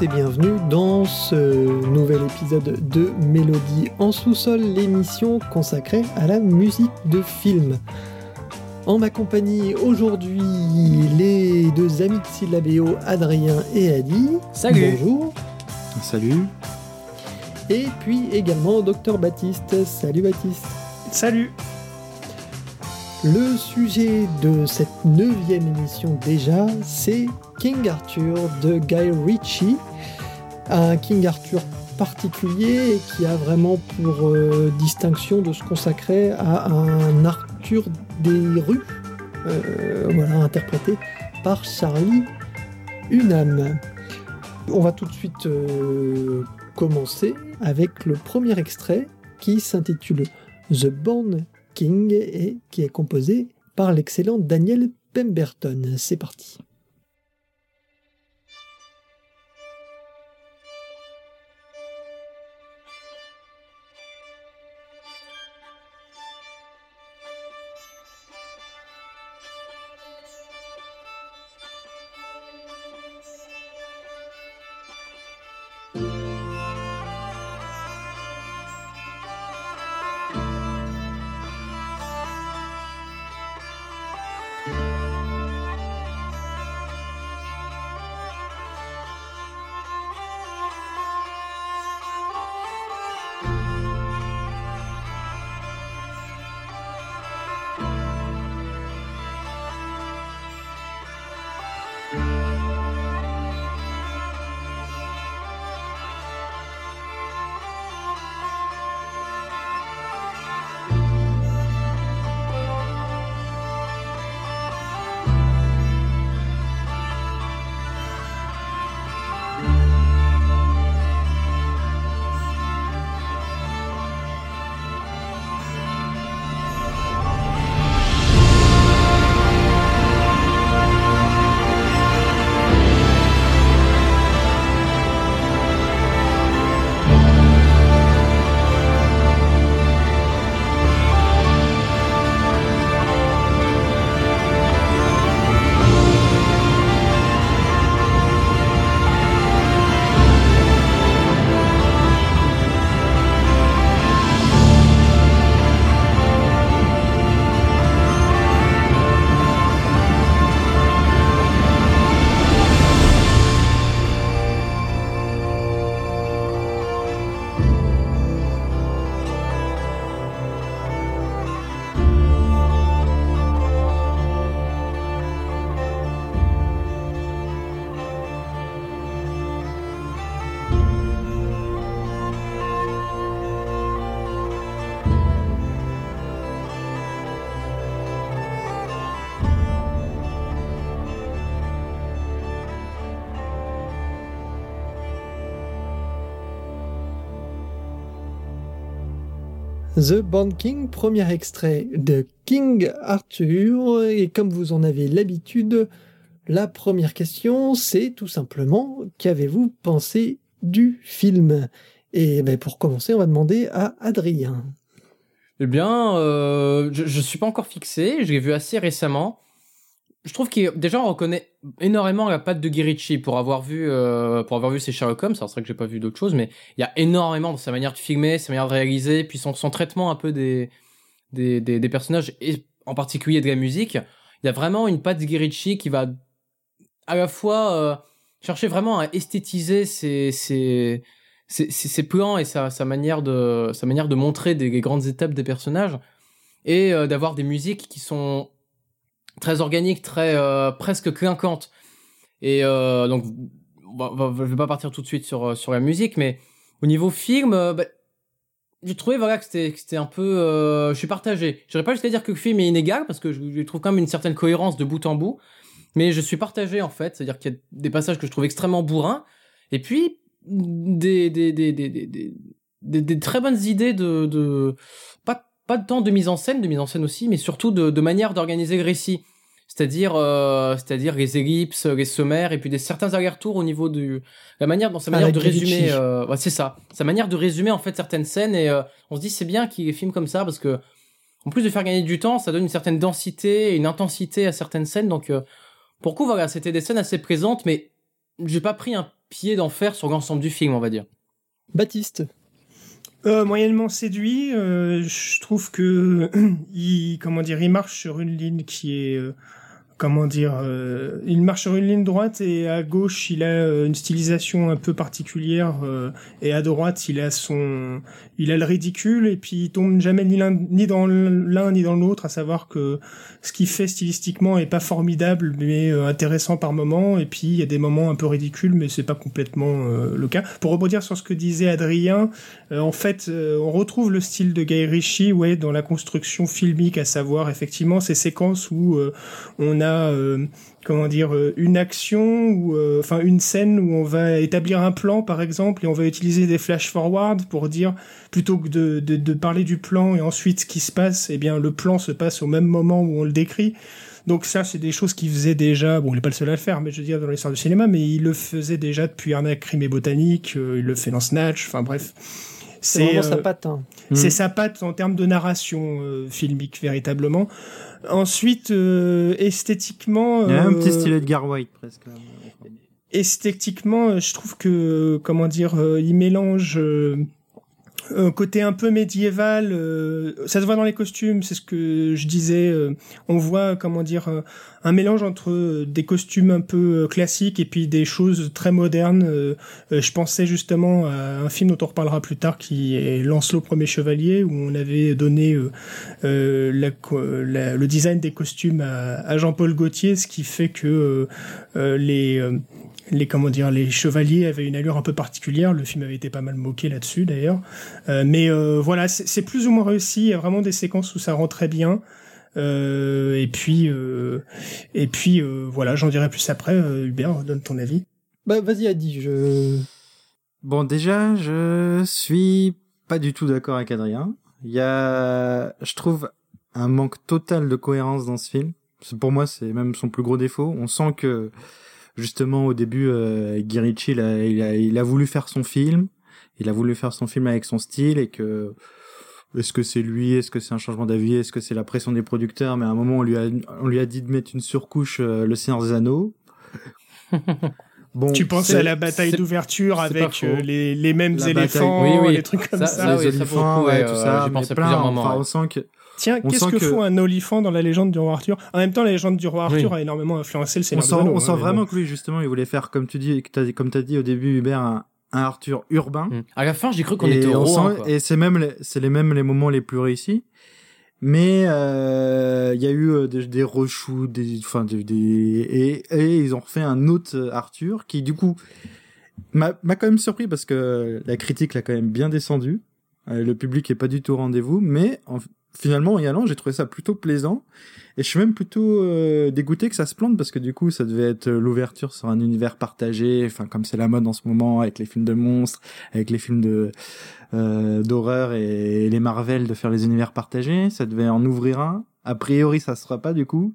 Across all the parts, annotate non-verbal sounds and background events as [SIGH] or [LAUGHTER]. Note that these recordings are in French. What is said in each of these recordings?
Tous et bienvenue dans ce nouvel épisode de Mélodie en sous-sol, l'émission consacrée à la musique de film. En ma compagnie aujourd'hui, les deux amis de Syllabéo, Adrien et Adi. Salut. Bonjour. Salut. Et puis également Docteur Baptiste. Salut Baptiste. Salut. Le sujet de cette neuvième émission déjà, c'est King Arthur de Guy Ritchie. Un King Arthur particulier qui a vraiment pour euh, distinction de se consacrer à un Arthur des rues, euh, voilà, interprété par Charlie Hunnam. On va tout de suite euh, commencer avec le premier extrait qui s'intitule The Born Et qui est composé par l'excellent Daniel Pemberton. C'est parti. The Band King, premier extrait de King Arthur. Et comme vous en avez l'habitude, la première question, c'est tout simplement qu'avez-vous pensé du film? Et ben, pour commencer, on va demander à Adrien. Eh bien, euh, je, je suis pas encore fixé. Je l'ai vu assez récemment. Je trouve qu'il déjà on reconnaît énormément la patte de Guy pour avoir vu euh, pour avoir vu ses Sherlock Holmes. C'est vrai que j'ai pas vu d'autres choses, mais il y a énormément dans sa manière de filmer, sa manière de réaliser, puis son, son traitement un peu des des, des, personnages et en particulier de la musique. Il y a vraiment une patte de Guy qui va à la fois euh, chercher vraiment à esthétiser ses ses ses, ses plans et sa, sa manière de sa manière de montrer des, des grandes étapes des personnages et euh, d'avoir des musiques qui sont très organique, très euh, presque clinquante. Et euh, donc, bah, bah, je vais pas partir tout de suite sur sur la musique, mais au niveau film, euh, bah, j'ai trouvé voilà que c'était c'était un peu, euh, je suis partagé. Je pas jusqu'à dire que le film est inégal parce que je, trouve quand même une certaine cohérence de bout en bout, mais je suis partagé en fait, c'est-à-dire qu'il y a des passages que je trouve extrêmement bourrins, et puis des des des des des, des, des, des très bonnes idées de de pas pas de temps de mise en scène, de mise en scène aussi, mais surtout de, de manière d'organiser le récit c'est-à-dire euh, c'est-à-dire les ellipses, les sommaires et puis des certains allers-retours au niveau de la manière dans sa manière de résumer euh, ouais, c'est ça, sa manière de résumer en fait certaines scènes et euh, on se dit c'est bien qu'il filme comme ça parce que en plus de faire gagner du temps, ça donne une certaine densité et une intensité à certaines scènes donc euh, pour coup voilà, c'était des scènes assez présentes mais j'ai pas pris un pied d'enfer sur l'ensemble du film, on va dire. Baptiste. Euh, moyennement séduit, euh, je trouve que [CLEARS THROAT] il comment dire, il marche sur une ligne qui est euh, comment dire, euh, il marche sur une ligne droite et à gauche il a euh, une stylisation un peu particulière euh, et à droite il a son, il a le ridicule et puis il tombe jamais ni ni dans l'un ni dans l'autre, à savoir que ce qu'il fait stylistiquement est pas formidable mais intéressant par moment et puis il y a des moments un peu ridicules mais c'est pas complètement le cas. Pour rebondir sur ce que disait Adrien, en fait on retrouve le style de Guy Ritchie ouais dans la construction filmique, à savoir effectivement ces séquences où on a euh, comment dire euh, une action ou euh, enfin une scène où on va établir un plan par exemple et on va utiliser des flash forward pour dire plutôt que de, de, parler du plan et ensuite ce qui se passe eh bien le plan se passe au même moment où on le décrit donc ça, c'est des choses qu'il faisait déjà. Bon, il n'est pas le seul à le faire, mais je veux dire dans l'histoire du cinéma, mais il le faisait déjà depuis Arnaque, Crime et Botanique. il le fait dans Snatch. Enfin bref, c'est sa patte. Hein. C'est mm. sa patte en termes de narration filmique véritablement. Ensuite, euh, esthétiquement... Il y a un petit euh, style Edgar White presque. Esthétiquement, je trouve que, comment dire, euh, il mélange un côté un peu médiéval. Euh, ça se voit dans les costumes, c'est ce que je disais. Euh, on voit, comment dire, euh, un mélange entre des costumes un peu classiques et puis des choses très modernes. je pensais justement à un film dont on reparlera plus tard, qui est Lancelot Premier Chevalier, où on avait donné le design des costumes à, à Jean-Paul Gaultier, ce qui fait que les les comment dire les chevaliers avaient une allure un peu particulière. Le film avait été pas mal moqué là-dessus d'ailleurs. Euh, mais euh, voilà c'est plus ou moins réussi. Il y a vraiment des séquences où ça rend très bien. Euh, et puis et puis voilà j'en dirai plus après. Hubert donne ton avis. Bah vas-y Adi je bon déjà je suis pas du tout d'accord avec Adrien. Il y a je trouve un manque total de cohérence dans ce film. Pour moi c'est même son plus gros défaut. On sent que justement au début, euh, Guy il a, il, a, voulu faire son film, il a voulu faire son film avec son style et que est-ce que c'est lui, est-ce que c'est un changement d'avis, est-ce que c'est la pression des producteurs, mais à un moment on lui a, on lui a dit de mettre une surcouche euh, le Seigneur des Anneaux. [LAUGHS] Bon, tu penses à la bataille d'ouverture avec euh, les, les mêmes éléphants, oui, oui. les trucs comme ça. Les éléphants, ouais, tout ça. J'y pensé plusieurs moments. Enfin, on sent que Tiens, qu'est-ce que, faut un olifant dans la légende du roi Arthur? En même temps, la légende du roi Arthur a énormément influencé le Seigneur On sent, on sent hein, vraiment que lui, justement, il voulait faire, comme tu dis, comme t'as dit au début, Hubert, un, Arthur urbain. Mm. À la fin, j'ai cru qu'on était au roi. Et c'est même, c'est les mêmes les moments les plus réussis. Mais euh, il y a eu euh, des, des reshoots, des, enfin des, et, et, ils ont refait un autre Arthur qui du coup m'a quand même surpris parce que la critique l'a quand même bien descendu. Euh, le public est pas du tout au rendez-vous, mais en, finalement, en y allant, j'ai trouvé ça plutôt plaisant. Et je suis même plutôt euh, dégoûté que ça se plante parce que du coup, ça devait être l'ouverture sur un univers partagé, enfin comme c'est la mode en ce moment avec les films de monstres, avec les films de euh, d'horreur et, les Marvel de faire les univers partagés. Ça devait en ouvrir un. A priori, ça sera pas du coup.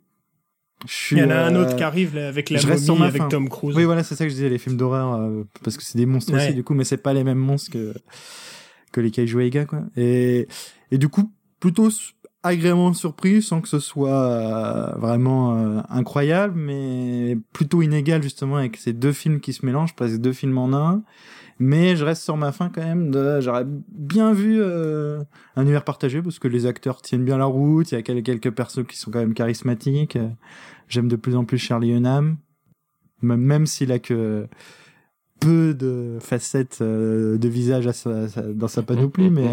Il y en a un autre qui arrive avec la momie avec Tom Cruise. Oui, voilà, c'est ça que je disais, les films d'horreur, parce que c'est des monstres aussi, du coup, mais c'est pas les mêmes monstres que que les Kaiju gars quoi. Et et du coup, plutôt agréablement surpris sans que ce soit euh, vraiment euh, incroyable mais plutôt inégal justement avec ces deux films qui se mélangent presque deux films en un. Mais je reste sur ma fin quand même de j'aurais bien vu euh, un univers partagé parce que les acteurs tiennent bien la route il y a quelques personnes qui sont quand même charismatiques j'aime de plus en plus Charlie Hunnam. Même, s'il a que peu de facettes de visage dans sa panoplie mais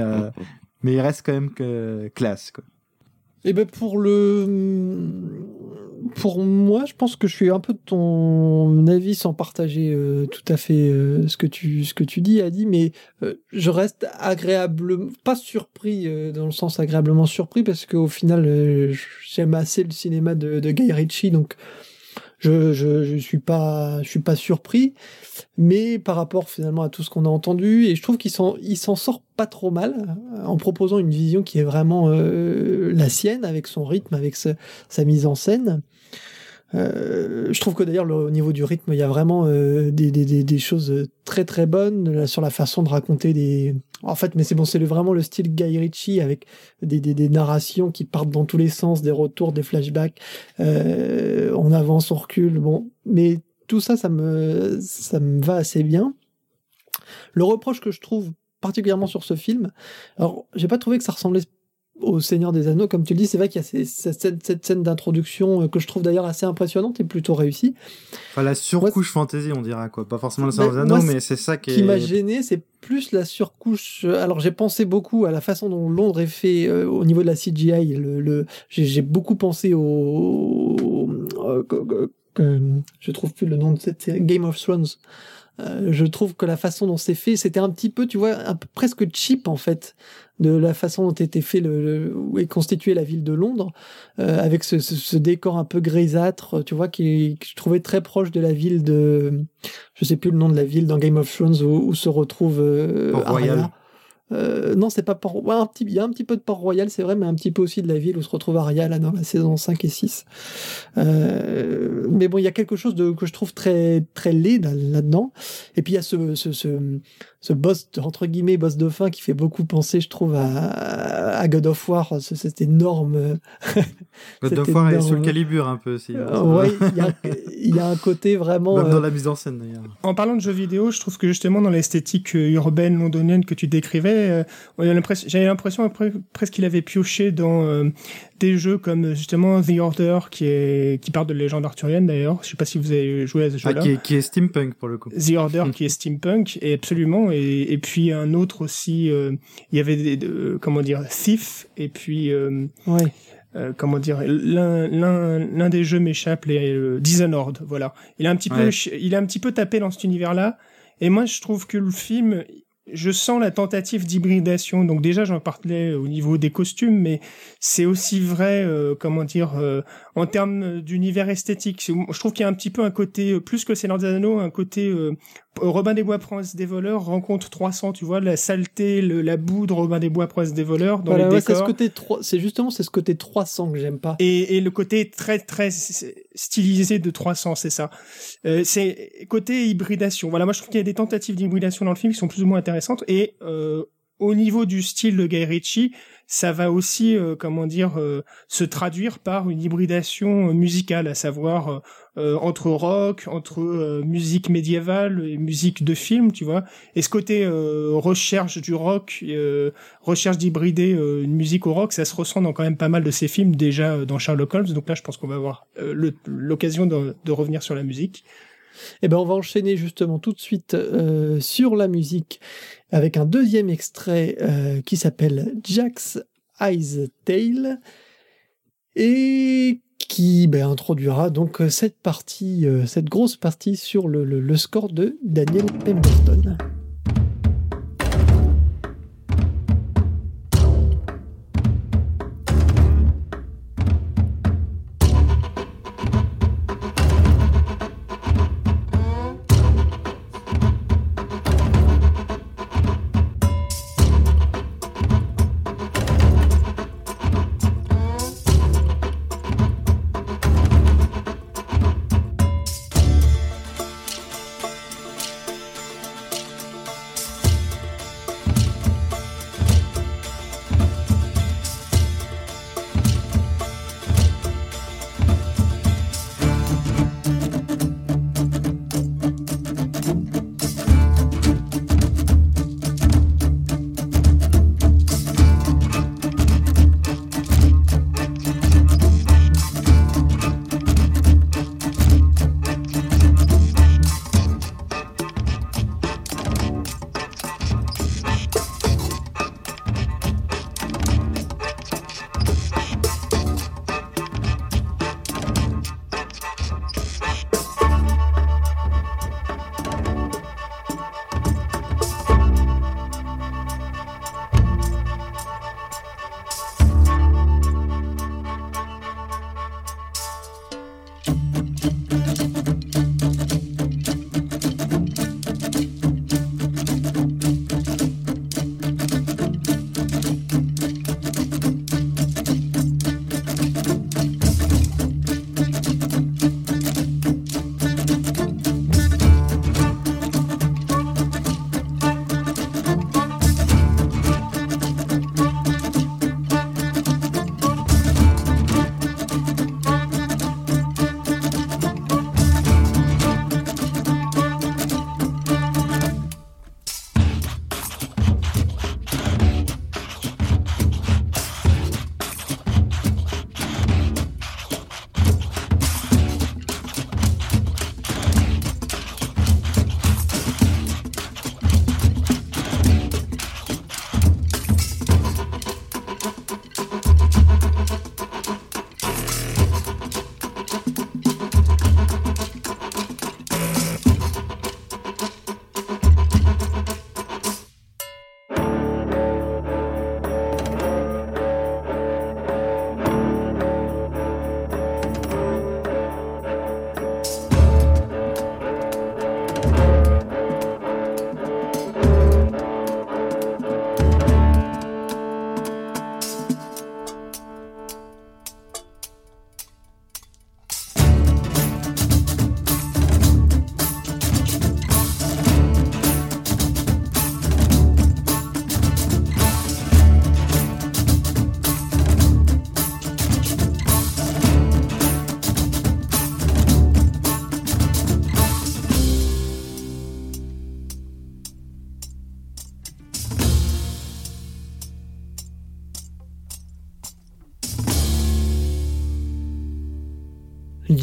mais il reste quand même classe. Quoi. Et eh ben pour le, pour moi, je pense que je suis un peu de ton avis sans partager euh, tout à fait euh, ce que tu ce que tu dis, Adi, mais euh, je reste agréablement pas surpris dans le sens agréablement surpris parce qu'au final, j'aime assez le cinéma de, de Guy Ritchie, donc je, je, je suis pas je suis pas surpris mais par rapport finalement à tout ce qu'on a entendu et je trouve qu'il s'en il s'en sort pas trop mal euh, en proposant une vision qui est vraiment euh, la sienne avec son rythme avec sa, sa mise en scène euh, je trouve que d'ailleurs au niveau du rythme, il y a vraiment euh, des, des, des, choses très très bonnes sur la façon de raconter des. En fait, mais c'est bon, c'est vraiment le style Guy Ritchie avec des, des, des, narrations qui partent dans tous les sens, des retours, des flashbacks. Euh, on avance, on recule. Bon, mais tout ça, ça me, ça me va assez bien. Le reproche que je trouve particulièrement sur ce film, alors j'ai pas trouvé que ça ressemblait au Seigneur des Anneaux, comme tu le dis, c'est vrai qu'il y a cette, scène d'introduction euh, que je trouve d'ailleurs assez impressionnante et plutôt réussie. Enfin, la surcouche fantasy, on dira quoi. Pas forcément le Seigneur des Anneaux, mais c'est ça qui, qui m'a gêné, c'est plus la surcouche. Euh, alors j'ai pensé beaucoup à la façon dont Londres est fait euh, au niveau de la CGI. Le, j'ai beaucoup pensé au, je trouve plus le nom de cette Game of Thrones. Euh, je trouve que la façon dont c'est fait, c'était un petit peu, tu vois, un peu, presque cheap en fait, de la façon dont était fait le, où est constituée la ville de Londres, euh, avec ce, ce, décor un peu grisâtre, tu vois, qui, que je trouvais très proche de la ville de, je sais plus le nom de la ville dans Game of Thrones où, se retrouve euh, Royal. Euh, non, c'est pas Port. Ouais, un petit... Il y a un petit peu de Port-Royal, c'est vrai, mais un petit peu aussi de la ville où se retrouve Arya là, dans la saison 5 et 6. Euh... Mais bon, il y a quelque chose de... que je trouve très, très laid là-dedans. Et puis il y a ce, ce, ce, ce boss, entre guillemets, boss de fin qui fait beaucoup penser, je trouve, à, à God of War, cet énorme. [LAUGHS] God of War est sur le calibre un peu aussi. Euh, ouais, il y, a un côté vraiment. Même dans la mise en scène d'ailleurs. En parlant de jeux vidéo, je trouve que justement dans l'esthétique urbaine londonienne que tu décrivais, j'avais l'impression presque qu'il avait pioché dans des jeux comme justement The Order qui est qui parle de légende arthurienne d'ailleurs. Je sais pas si vous avez joué à ce jeu-là. Ah, qui, est, qui est steampunk pour le coup. The Order qui est steampunk et absolument et, et puis un autre aussi. Euh, il y avait des, comment dire Thief et puis euh, ouais. Euh, comment dire l'un des jeux m'échappe les euh, Dishonored voilà il a un petit peu il a un petit peu tapé dans cet univers là et moi je trouve que le film je sens la tentative d'hybridation. Donc déjà, j'en parlais au niveau des costumes, mais c'est aussi vrai, euh, comment dire, euh, en termes d'univers esthétique. Je trouve qu'il y a un petit peu un côté, euh, plus que Seigneur des Anneaux, un côté Robin des Bois Prince des voleurs rencontre 300, tu vois, la saleté, le, la boue de Robin des Bois Prince des voleurs dans les décors. C'est ce côté c'est justement c'est ce côté 300 que j'aime pas. Et, et, le côté très très stylisé de 300, c'est ça. Euh, c'est côté hybridation. Voilà, moi je trouve qu'il y a des tentatives d'hybridation dans le film qui sont plus ou moins intéressantes et euh, au niveau du style de Guy Ritchie, ça va aussi, euh, comment dire, euh, se traduire par une hybridation euh, musicale, à savoir entre rock, entre musique médiévale et musique de film, tu vois. Et ce côté recherche du rock, recherche d'hybrider une musique au rock, ça se ressent dans quand même pas mal de ces films déjà dans Sherlock Holmes. Donc là, je pense qu'on va avoir l'occasion de, de revenir sur la musique. Eh ben, on va enchaîner justement tout de suite euh, sur la musique avec un deuxième extrait euh, qui s'appelle Jack's Eyes Tale et qui ben, introduira donc cette partie, euh, cette grosse partie sur le score de Daniel Pemberton.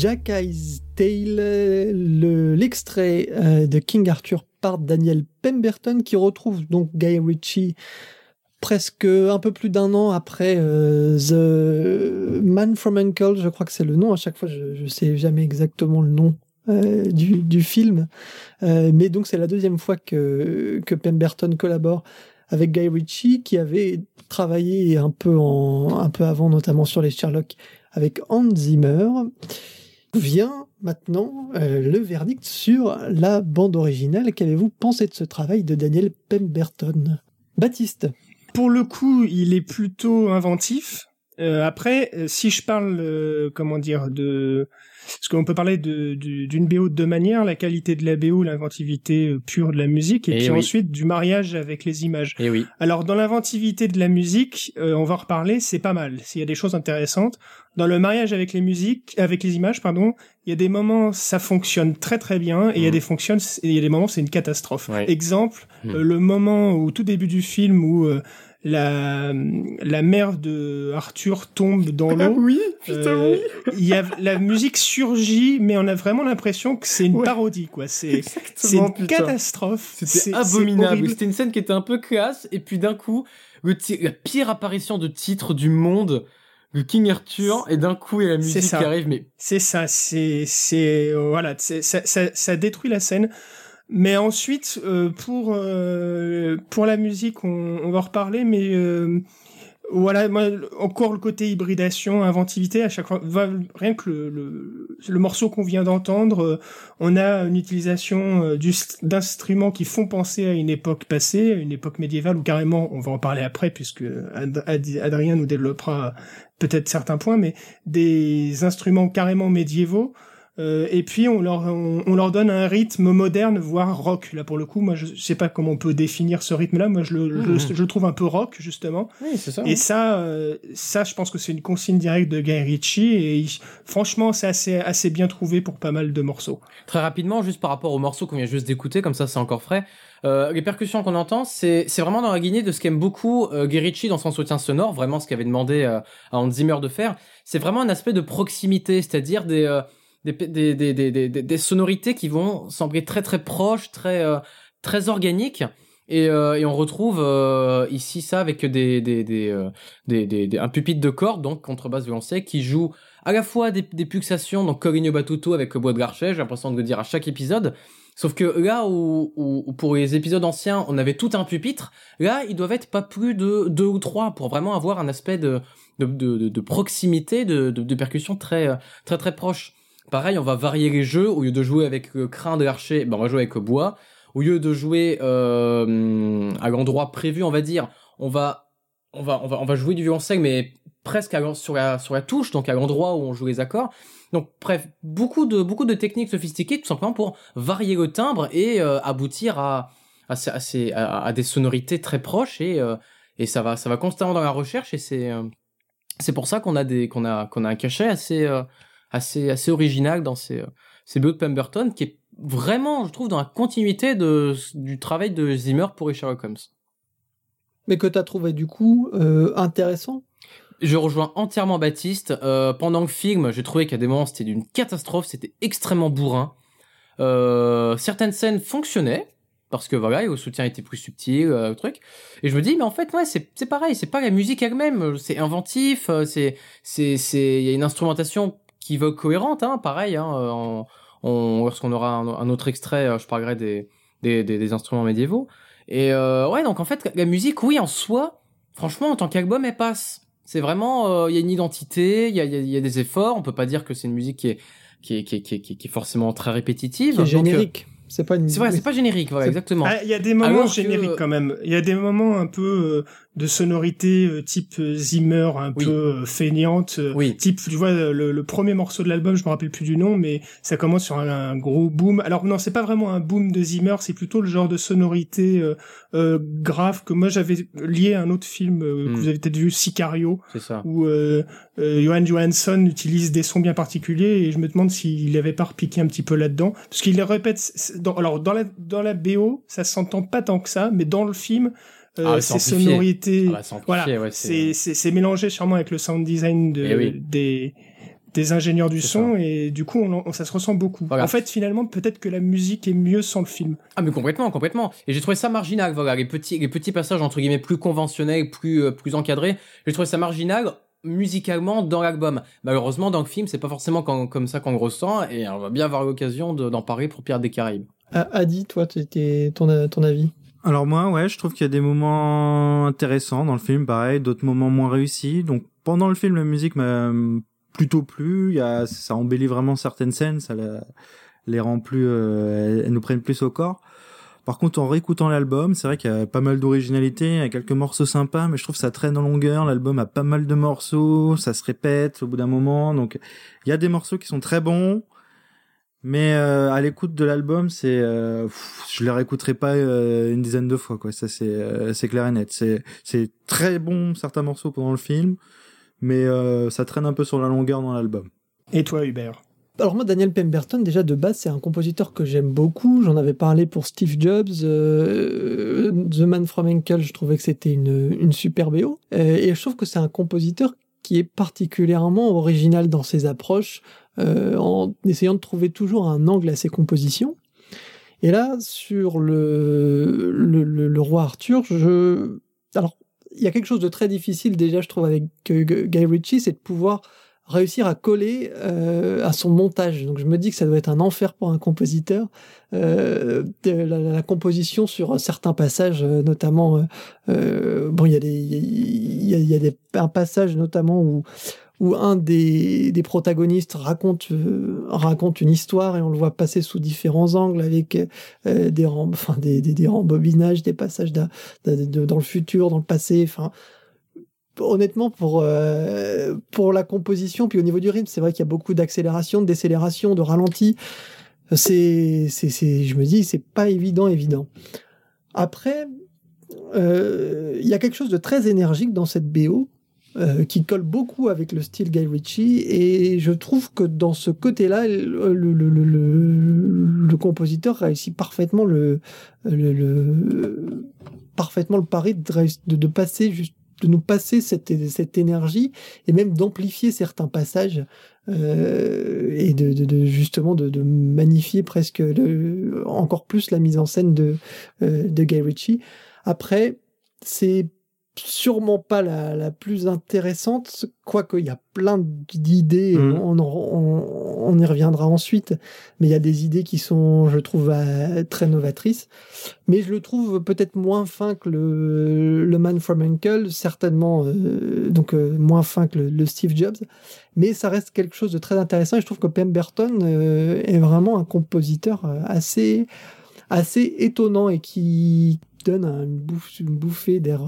Jack Eyes Tale, l'extrait de King Arthur par Daniel Pemberton qui retrouve donc Guy Ritchie presque un peu plus d'un an après The Man from Uncle, je crois que c'est le nom, à chaque fois je, ne sais jamais exactement le nom du, du, film, mais donc c'est la deuxième fois que, que Pemberton collabore avec Guy Ritchie qui avait travaillé un peu, un peu avant, notamment sur les Sherlock avec Hans Zimmer. Vient maintenant euh, le verdict sur la bande originale. Qu'avez-vous pensé de ce travail de Daniel Pemberton? Baptiste Pour le coup, il est plutôt inventif. Euh, après, euh, si je parle, comment dire, de parce qu'on peut parler de, d'une BO de deux manières, la qualité de la BO, l'inventivité euh, pure de la musique, et, eh puis ensuite du mariage avec les images. Et eh oui. Alors dans l'inventivité de la musique, euh, on va en reparler, c'est pas mal. S'il y a des choses intéressantes. Dans le mariage avec les musiques, avec les images, pardon, il y a des moments ça fonctionne très très bien, et il y a mm. des fonctions, il y a des moments c'est une catastrophe. Exemple, mm. euh, le moment au tout début du film où la la mère de Arthur tombe dans l'eau. oui, putain euh, oui. Il y a la musique surgit, mais on a vraiment l'impression que c'est une parodie quoi. C'est c'est une catastrophe. C'était abominable. C'était une scène qui était un peu classe et puis d'un coup le la pire apparition de titre du monde le King Arthur et d'un coup il y a la musique qui arrive mais c'est ça c'est c'est voilà ça, ça, ça détruit la scène mais ensuite, euh, pour euh, pour la musique, on, on, va reparler, mais euh, voilà, moi, encore le côté hybridation, inventivité, à chaque fois, rien que le, le, le morceau qu'on vient d'entendre, on a une utilisation d'instruments qui font penser à une époque passée, à une époque médiévale, ou carrément, on va en parler après, puisque Adrien nous développera peut-être certains points, mais des instruments carrément médiévaux, euh, et puis on leur on, leur donne un rythme moderne voire rock. Là pour le coup moi je sais pas comment on peut définir ce rythme là moi je le, je, le trouve un peu rock justement. Oui, ça, et ça euh, ça je pense que c'est une consigne directe de Guy Ritchie. Et franchement c'est assez assez bien trouvé pour pas mal de morceaux. Très rapidement juste par rapport aux morceaux qu'on vient juste d'écouter comme ça c'est encore frais. Euh, les percussions qu'on entend, c'est c'est vraiment dans la guinée de ce qu'aime beaucoup euh, Guy dans son soutien sonore, vraiment ce qu'avait demandé à Hans Zimmer de faire. C'est vraiment un aspect de proximité, c'est-à-dire des des, sonorités qui vont sembler très très proches, très euh, très organiques. Et, euh, on retrouve euh, ici ça avec des un pupitre de corde donc contrebasse violoncelle qui joue à la fois des, pulsations donc Corino Batuto avec le bois de Garchet j'ai l'impression de dire à chaque épisode sauf que là où, pour les épisodes anciens on avait tout un pupitre là ils doivent être pas plus de deux ou trois pour vraiment avoir un aspect de proximité de, de, de percussion très très très proche Pareil, on va varier les jeux. Au lieu de jouer avec le crin de l'archer, ben on va jouer avec bois. Au lieu de jouer euh, à l'endroit prévu, on va dire, on va, jouer du violoncelle, mais presque sur la sur la touche, donc à l'endroit où on joue les accords. Donc bref, beaucoup de techniques sophistiquées, tout simplement pour varier le timbre et euh, aboutir à des sonorités très proches et euh, et ça va ça constamment dans la recherche et c'est euh, pour ça qu'on a des qu'on a un cachet assez assez assez original dans ces ces BO de Pemberton qui est vraiment je trouve dans la continuité de du travail de Zimmer pour Sherlock Holmes. Mais que tu as trouvé du coup euh, intéressant? Je rejoins entièrement Baptiste. Euh, pendant le film, j'ai trouvé qu'à des moments c'était d'une catastrophe, c'était extrêmement bourrin. Euh, certaines scènes fonctionnaient parce que voilà, le soutien était plus subtil, euh, truc. Et je me dis mais en fait ouais c'est c'est pareil, c'est pas la musique elle-même, c'est inventif, euh, c'est c'est c'est il y a une instrumentation qui veut cohérente, hein, pareil. Hein, euh, on, lorsqu'on aura un, autre extrait, euh, je parlerai des, des, des, instruments médiévaux. Et euh, ouais, donc en fait, la musique, oui, en soi, franchement, en tant qu'album, elle passe. C'est vraiment, il y a une identité, il y a, y a, des efforts. On peut pas dire que c'est une musique qui est qui est, qui est, qui est, qui est forcément très répétitive. Qui est générique. C'est pas une... C'est vrai, c'est pas générique, voilà, exactement. Ah, il y a des moments génériques quand même. Il y a des moments un peu de sonorité euh, type euh, Zimmer un peu euh, feignante oui. type tu vois le, le premier morceau de l'album je me rappelle plus du nom mais ça commence sur un, gros boom alors non c'est pas vraiment un boom de Zimmer c'est plutôt le genre de sonorité euh, grave que moi j'avais lié à un autre film que hmm. vous avez peut-être vu Sicario ça. où euh, Johan Johansson utilise des sons bien particuliers et je me demande s'il avait pas repiqué un petit peu là-dedans parce qu'il les répète dans, alors dans la dans la BO ça s'entend pas tant que ça mais dans le film euh, ah, ces sonorités. Ah, bah, voilà, c'est c'est mélangé sûrement avec le sound design de, eh des des ingénieurs du son et du coup on, ça se ressent beaucoup. En fait finalement peut-être que la musique est mieux sans le film. Ah mais complètement complètement et j'ai trouvé ça marginal voilà les petits les petits passages entre guillemets plus conventionnels plus euh, plus encadrés j'ai trouvé ça marginal musicalement dans l'album. Malheureusement dans le film c'est pas forcément comme ça qu'on le ressent et on va bien avoir l'occasion d'en parler pour Pierre des Caraïbes. Ah, Adi toi t'étais ton ton avis? Alors moi, ouais, je trouve qu'il y a des moments intéressants dans le film, pareil, d'autres moments moins réussis. Donc pendant le film, la musique m'a plutôt plu. Il y a, ça embellit vraiment certaines scènes, ça les rend plus, euh, elles nous prennent plus au corps. Par contre, en réécoutant l'album, c'est vrai qu'il y a pas mal d'originalité, il y a quelques morceaux sympas, mais je trouve que ça traîne en longueur. L'album a pas mal de morceaux, ça se répète au bout d'un moment. Donc, il y a des morceaux qui sont très bons, mais euh, à l'écoute de l'album, c'est, euh, je les réécouterai pas euh, une dizaine de fois, quoi. Ça, c'est, c'est clair et net. C'est, c'est très bon certains morceaux pendant le film mais euh, ça traîne un peu sur la longueur dans l'album. Et toi, Hubert? Alors moi, Daniel Pemberton, déjà de base, c'est un compositeur que j'aime beaucoup. J'en avais parlé pour Steve Jobs, euh, The Man from Uncle, je trouvais que c'était une, une super BO. Euh, et je trouve que c'est un compositeur qui est particulièrement original dans ses approches, en essayant de trouver toujours un angle à ses compositions. Et là, sur le, le, le roi Arthur, je... Alors, il y a quelque chose de très difficile déjà, je trouve, avec Guy Ritchie, c'est de pouvoir réussir à coller euh, à son montage. Donc je me dis que ça doit être un enfer pour un compositeur. Euh, la, composition sur certains passages, euh, notamment, euh, bon, il y a des, il y a, des un passage notamment où où un des, des protagonistes raconte euh, raconte une histoire et on le voit passer sous différents angles avec euh, des, enfin, des, des, des rembobinages, des passages dans le futur, dans le passé. Enfin, honnêtement, pour euh, pour la composition, puis au niveau du rythme, c'est vrai qu'il y a beaucoup d'accélération, de décélération, de ralenti. C'est c'est je me dis, c'est pas évident, évident. Après, il y a quelque chose de très énergique dans cette BO euh, qui colle beaucoup avec le style Guy Ritchie et je trouve que dans ce côté-là le, compositeur réussit parfaitement le, le, parfaitement le pari de, de, passer juste de nous passer cette, cette énergie et même d'amplifier certains passages euh, et de, de, justement de, de magnifier presque le, encore plus la mise en scène de, euh, de Guy Ritchie. Après, c'est sûrement pas la, la plus intéressante, quoique il y a plein d'idées, mmh. on, on, on, y reviendra ensuite, mais il y a des idées qui sont, je trouve, euh, très novatrices. Mais je le trouve peut-être moins fin que le, le Man from Uncle, certainement, euh, donc euh, moins fin que le, Steve Jobs, mais ça reste quelque chose de très intéressant et je trouve que Pemberton est vraiment un compositeur assez assez étonnant et qui, donne une, bouffée d'air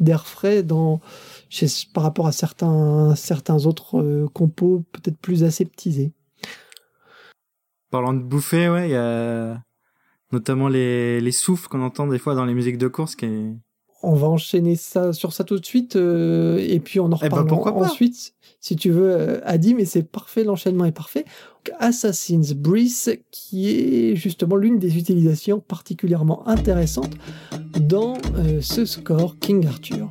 d'air frais dans par rapport à certains certains autres euh, compos peut-être plus aseptisés. Parlant de bouffée, ouais, il y a notamment les, les souffles qu'on entend des fois dans les musiques de course qui est... On va enchaîner ça sur ça tout de suite euh, et puis on en eh ben, reparlera ensuite si tu veux Adi mais c'est parfait l'enchaînement est parfait. Assassin's Breeze, qui est justement l'une des utilisations particulièrement intéressantes dans euh, ce score King Arthur.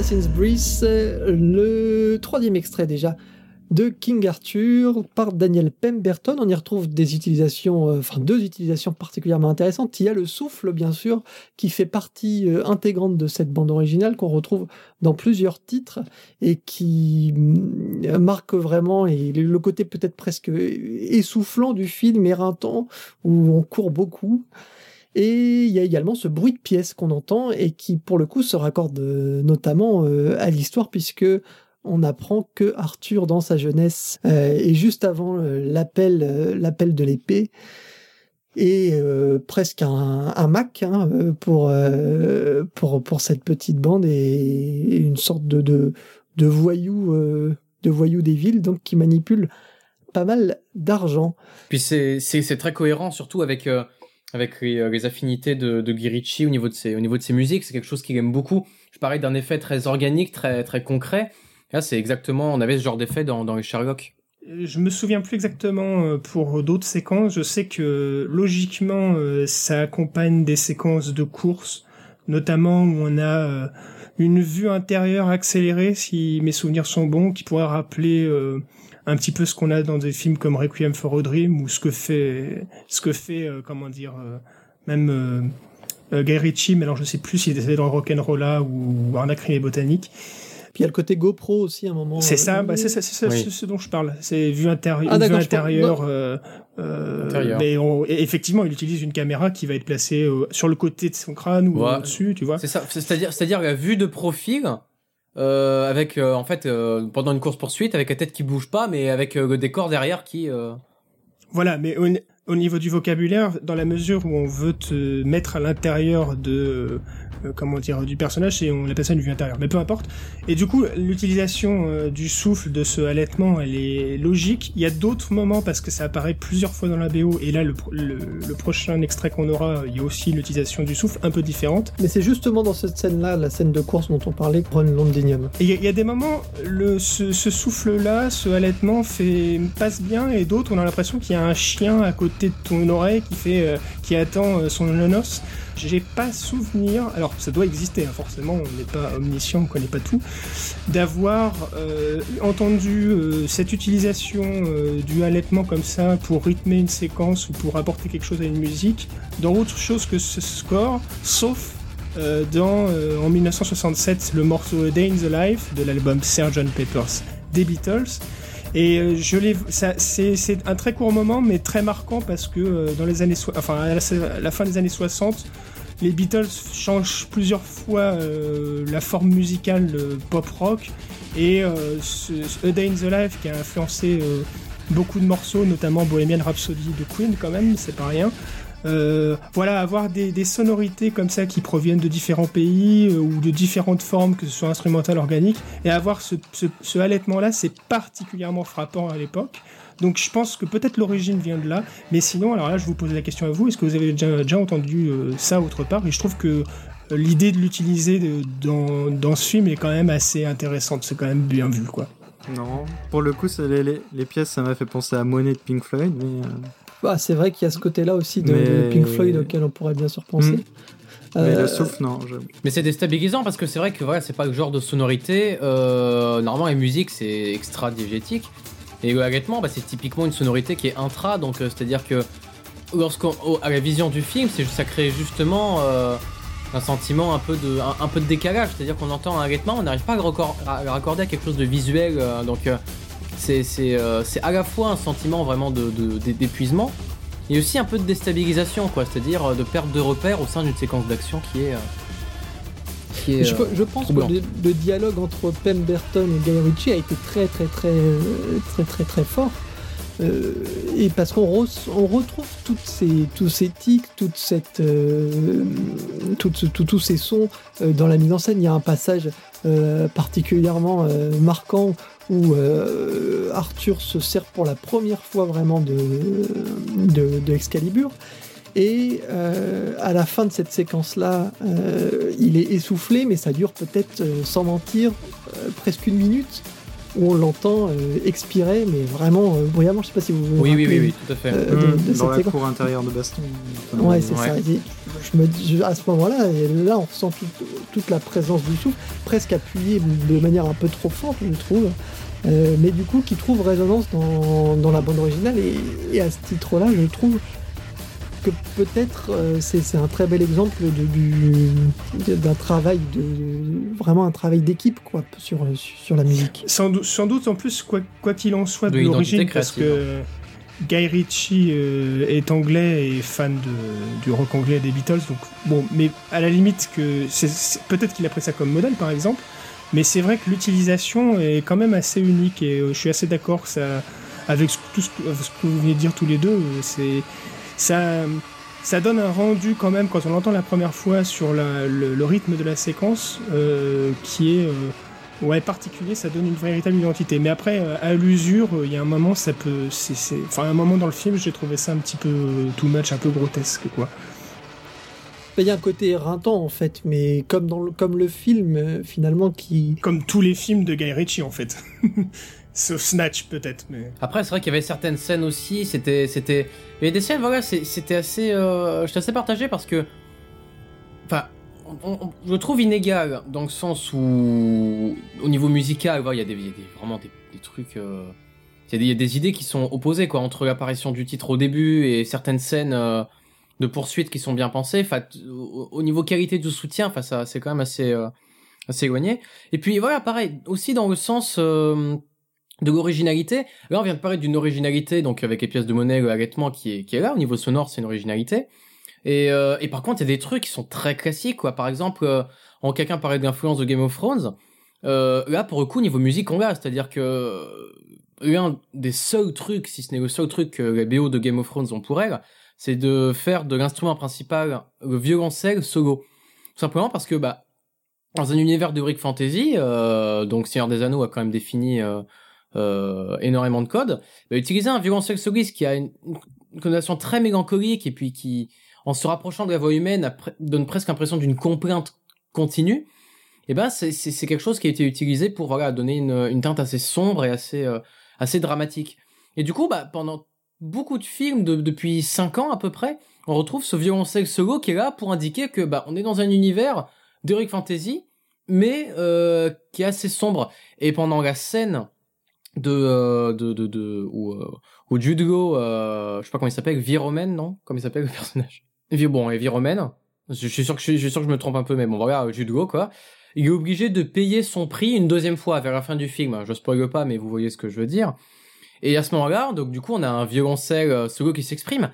Assassin's Breeze, le troisième extrait déjà de King Arthur par Daniel Pemberton. On y retrouve des utilisations, euh, deux utilisations particulièrement intéressantes. Il y a le souffle, bien sûr, qui fait partie euh, intégrante de cette bande originale qu'on retrouve dans plusieurs titres et qui mm, marque vraiment et le côté peut-être presque essoufflant du film, éreintant, où on court beaucoup. Et il y a également ce bruit de pièce qu'on entend et qui, pour le coup, se raccorde euh, notamment à l'histoire puisque on apprend que Arthur, dans sa jeunesse, euh, et juste avant euh, l'appel, euh, l'appel de l'épée, est presque un, un Mac hein, pour, pour, pour cette petite bande et, une sorte de, de, de voyou, de voyou des villes, donc qui manipule pas mal d'argent. Puis c'est, c'est, très cohérent, surtout avec avec les, affinités de, de Guy au niveau de ses, au niveau de ses musiques. C'est quelque chose qu'il aime beaucoup. Je parlais d'un effet très organique, très, très concret. Là, c'est exactement, on avait ce genre d'effet dans, dans les Sherlock. Je me souviens plus exactement euh, pour d'autres séquences. Je sais que logiquement, euh, ça accompagne des séquences de course, notamment où on a euh, une vue intérieure accélérée, si mes souvenirs sont bons, qui pourrait rappeler un petit peu ce qu'on a dans des films comme Requiem for a Dream ou ce que fait, ce que fait, comment dire, même Guy Ritchie. Mais alors, je sais plus s'il était dans Rock'n'Rolla ou Arnaque et Botanique. Puis il y a le côté GoPro aussi à un moment. C'est ça, euh, bah c'est ça, c'est ce dont je parle. C'est vue, intérieure, ah, vue intérieure. Euh, euh, mais effectivement, il utilise une caméra qui va être placée sur le côté de son crâne ou au-dessus, tu vois. C'est ça. C'est-à-dire, c'est-à-dire la vue de profil. Avec en fait pendant une course poursuite avec la tête qui bouge pas mais avec le décor derrière qui voilà mais au, niveau du vocabulaire dans la mesure où on veut te mettre à l'intérieur de euh, comment dire, du personnage et on appelle ça une vue intérieure. Mais peu importe. Et du coup, l'utilisation euh, du souffle de ce allaitement, elle est logique. Il y a d'autres moments parce que ça apparaît plusieurs fois dans la BO et là, le, le, prochain extrait qu'on aura, il y a aussi l'utilisation du souffle un peu différente. Mais c'est justement dans cette scène-là, la scène de course dont on parlait, Ron Londinium. Et il y, a des moments, le, ce, ce souffle-là, ce allaitement fait passe bien et d'autres, on a l'impression qu'il y a un chien à côté de ton oreille qui fait, euh, qui attend son nonos. J'ai pas souvenir, alors ça doit exister, hein, forcément, on n'est pas omniscient, on connaît pas tout, d'avoir euh, entendu euh, cette utilisation euh, du allaitement comme ça pour rythmer une séquence ou pour apporter quelque chose à une musique dans autre chose que ce score, sauf dans en 1967 le morceau A Day in the Life de l'album Sgt. Pepper's des Beatles. Et je l'ai, c'est un très court moment, mais très marquant parce que dans les années, enfin à la, fin des années 60, les Beatles changent plusieurs fois euh, la forme musicale pop rock et euh, A Day in the Life qui a influencé euh, beaucoup de morceaux, notamment Bohemian Rhapsody de Queen quand même, c'est pas rien. Voilà, avoir des, sonorités comme ça qui proviennent de différents pays ou de différentes formes, que ce soit instrumentales, organiques, et avoir ce, ce, ce allaitement-là, c'est particulièrement frappant à l'époque. Donc je pense que peut-être l'origine vient de là. Mais sinon, alors là, je vous pose la question à vous. Est-ce que vous avez déjà, entendu euh, ça autre part? Et je trouve que euh, l'idée de l'utiliser dans, dans, ce film est quand même assez intéressante. C'est quand même bien vu, quoi. Non, pour le coup, les, les, pièces, ça m'a fait penser à Monet de Pink Floyd, mais... Euh, bah, c'est vrai qu'il y a ce côté-là aussi de, Pink Floyd auquel on pourrait bien se repenser. Hmm. Mais le souffle, non. Mais c'est déstabilisant parce que c'est vrai que voilà, c'est pas le genre de sonorité. normalement, la musique, c'est extra diégétique. Et honnêtement, bah, c'est typiquement une sonorité qui est intra, donc euh, c'est-à-dire que lorsqu'on à la vision du film, ça crée justement euh, un sentiment un peu de un, peu de décalage, c'est-à-dire qu'on entend un rythme, on n'arrive pas à le, raccorder à quelque chose de visuel, euh, donc c'est à la fois un sentiment vraiment de d'épuisement et aussi un peu de déstabilisation, quoi, c'est-à-dire de perte de repère au sein d'une séquence d'action qui est je, pense que le, dialogue entre Pemberton et Guy Ritchie a été très très très très très très, fort. Euh, et parce qu'on on retrouve toutes ces, tous ces tics, toute cette, euh, tous ces sons euh, dans la mise en scène. Il y a un passage particulièrement marquant où Arthur se sert pour la première fois vraiment de, de, de Excalibur. Et euh, à la fin de cette séquence-là, euh, il est essoufflé, mais ça dure peut-être, euh, sans mentir, presque une minute. Où on l'entend euh, expirer, mais vraiment euh, bruyamment. Je sais pas si vous vous oui, rappelez oui, oui, oui, tout à fait. euh, de, Mmh, de dans cette la cour intérieure de Baston. Ouais, c'est Ouais. ça. Et je me, je- à ce moment-là, là, on ressent toute, toute la présence du souffle, presque appuyée de manière un peu trop forte, je trouve. Euh, mais du coup, qui trouve résonance dans, dans la bande originale. Et, et à ce titre-là, je trouve que peut-être euh, c'est c'est un très bel exemple de- du- de- d'un travail, de, vraiment un travail d'équipe quoi, sur, sur la musique. Sans, dou- sans doute, en plus, quoi quoi qu'il en soit de, l'origine, parce créative, que Guy Ritchie euh, est anglais et fan de, du rock anglais des Beatles, donc bon, mais à la limite que c'est- c'est- peut-être qu'il a pris ça comme modèle, par exemple, mais c'est vrai que l'utilisation est quand même assez unique et euh, je suis assez d'accord que ça, avec ce- tout ce, que- ce que vous venez de dire tous les deux, c'est ça. Ça donne un rendu quand même quand on l'entend la première fois sur la- le, le rythme de la séquence euh, qui est euh, Ouais, particulier, ça donne une véritable identité. Mais après, euh, à l'usure, il y a un moment, ça peut. c'est Enfin, un moment dans le film, j'ai trouvé ça un petit peu too much, un peu grotesque, quoi. Il y a un côté éreintant en fait, mais comme, dans le, comme le film finalement qui, Comme tous les films de Guy Ritchie, en fait. [LAUGHS] Sauf Snatch, peut-être, mais. Après, c'est vrai qu'il y avait certaines scènes aussi, c'était, c'était, il y avait des scènes, voilà, c'était assez, euh, j'étais assez partagé parce que, enfin, je trouve inégal dans le sens où, au niveau musical, voilà, il y a des, il y a des- vraiment des, des trucs, euh, il y, a des, idées qui sont opposées, quoi, entre l'apparition du titre au début et certaines scènes euh, de poursuite qui sont bien pensées. Enfin, au, au niveau qualité de soutien, enfin, ça, c'est quand même assez, euh, assez éloigné. Et puis voilà, pareil, aussi dans le sens euh, de l'originalité. Là, on vient de parler d'une originalité, donc avec les pièces de monnaie, le allaitement qui est, qui est là, au niveau sonore, c'est une originalité. Et, euh, et par contre, il y a des trucs qui sont très classiques, quoi. Par exemple, euh, en quelqu'un parlait d'influence de Game of Thrones, euh, là, pour le coup, niveau musique, on l'a. C'est-à-dire que euh, l'un des seuls trucs, si ce n'est le seul truc que les BO de Game of Thrones ont pour elle, c'est de faire de l'instrument principal le violoncelle solo. Tout simplement parce que, bah, dans un univers de Rick Fantasy, euh, donc Seigneur des Anneaux a quand même défini euh, énormément de codes, bah, utiliser un violoncelle soliste qui a une, une connotation très mélancolique et puis qui, en se rapprochant de la voix humaine, donne presque l'impression d'une complainte continue. Et ben c'est c'est c'est quelque chose qui a été utilisé pour voilà donner une, une teinte assez sombre et assez euh, assez dramatique. Et du coup bah pendant beaucoup de films de- depuis 5 ans à peu près, on retrouve ce violoncelle solo qui est là pour indiquer que bah on est dans un univers d'heroic fantasy mais euh, qui est assez sombre. Et pendant la scène de euh, de de, de où euh, où Jude Law, euh, je sais pas comment il s'appelle, Viromen, non? Comment il s'appelle le [LAUGHS] personnage? Bon, et Viromen. Je suis sûr que je suis, sûr que je me trompe un peu, mais bon voilà, Law quoi. Il est obligé de payer son prix une deuxième fois vers la fin du film. Je spoil pas, mais vous voyez ce que je veux dire. Et à ce moment-là, donc du coup, on a un violoncelle euh, solo qui s'exprime,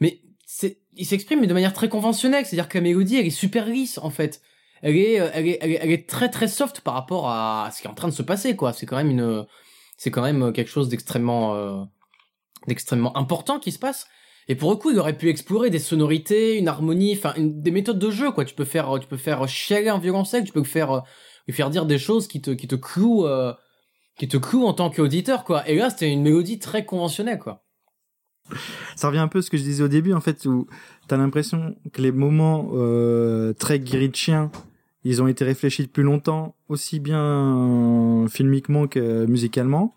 mais c'est, il s'exprime mais de manière très conventionnelle, c'est-à-dire que la mélodie, elle est super lisse en fait. Euh, elle est, elle est, elle est très très soft par rapport à ce qui est en train de se passer, quoi. C'est quand même une, c'est quand même quelque chose d'extrêmement, euh, d'extrêmement important qui se passe. Et pour le coup, il aurait pu explorer des sonorités, une harmonie, des méthodes de jeu, quoi. Tu peux faire, tu peux faire chialer un violoncelle, tu peux faire, euh, lui faire dire des choses qui te, qui clouent, euh, en tant qu'auditeur, quoi. Et là, c'était une mélodie très conventionnelle, quoi. Ça revient un peu à ce que je disais au début, en fait, où t'as l'impression que les moments euh, très guirichiens, ils ont été réfléchis depuis longtemps, aussi bien euh, filmiquement que musicalement,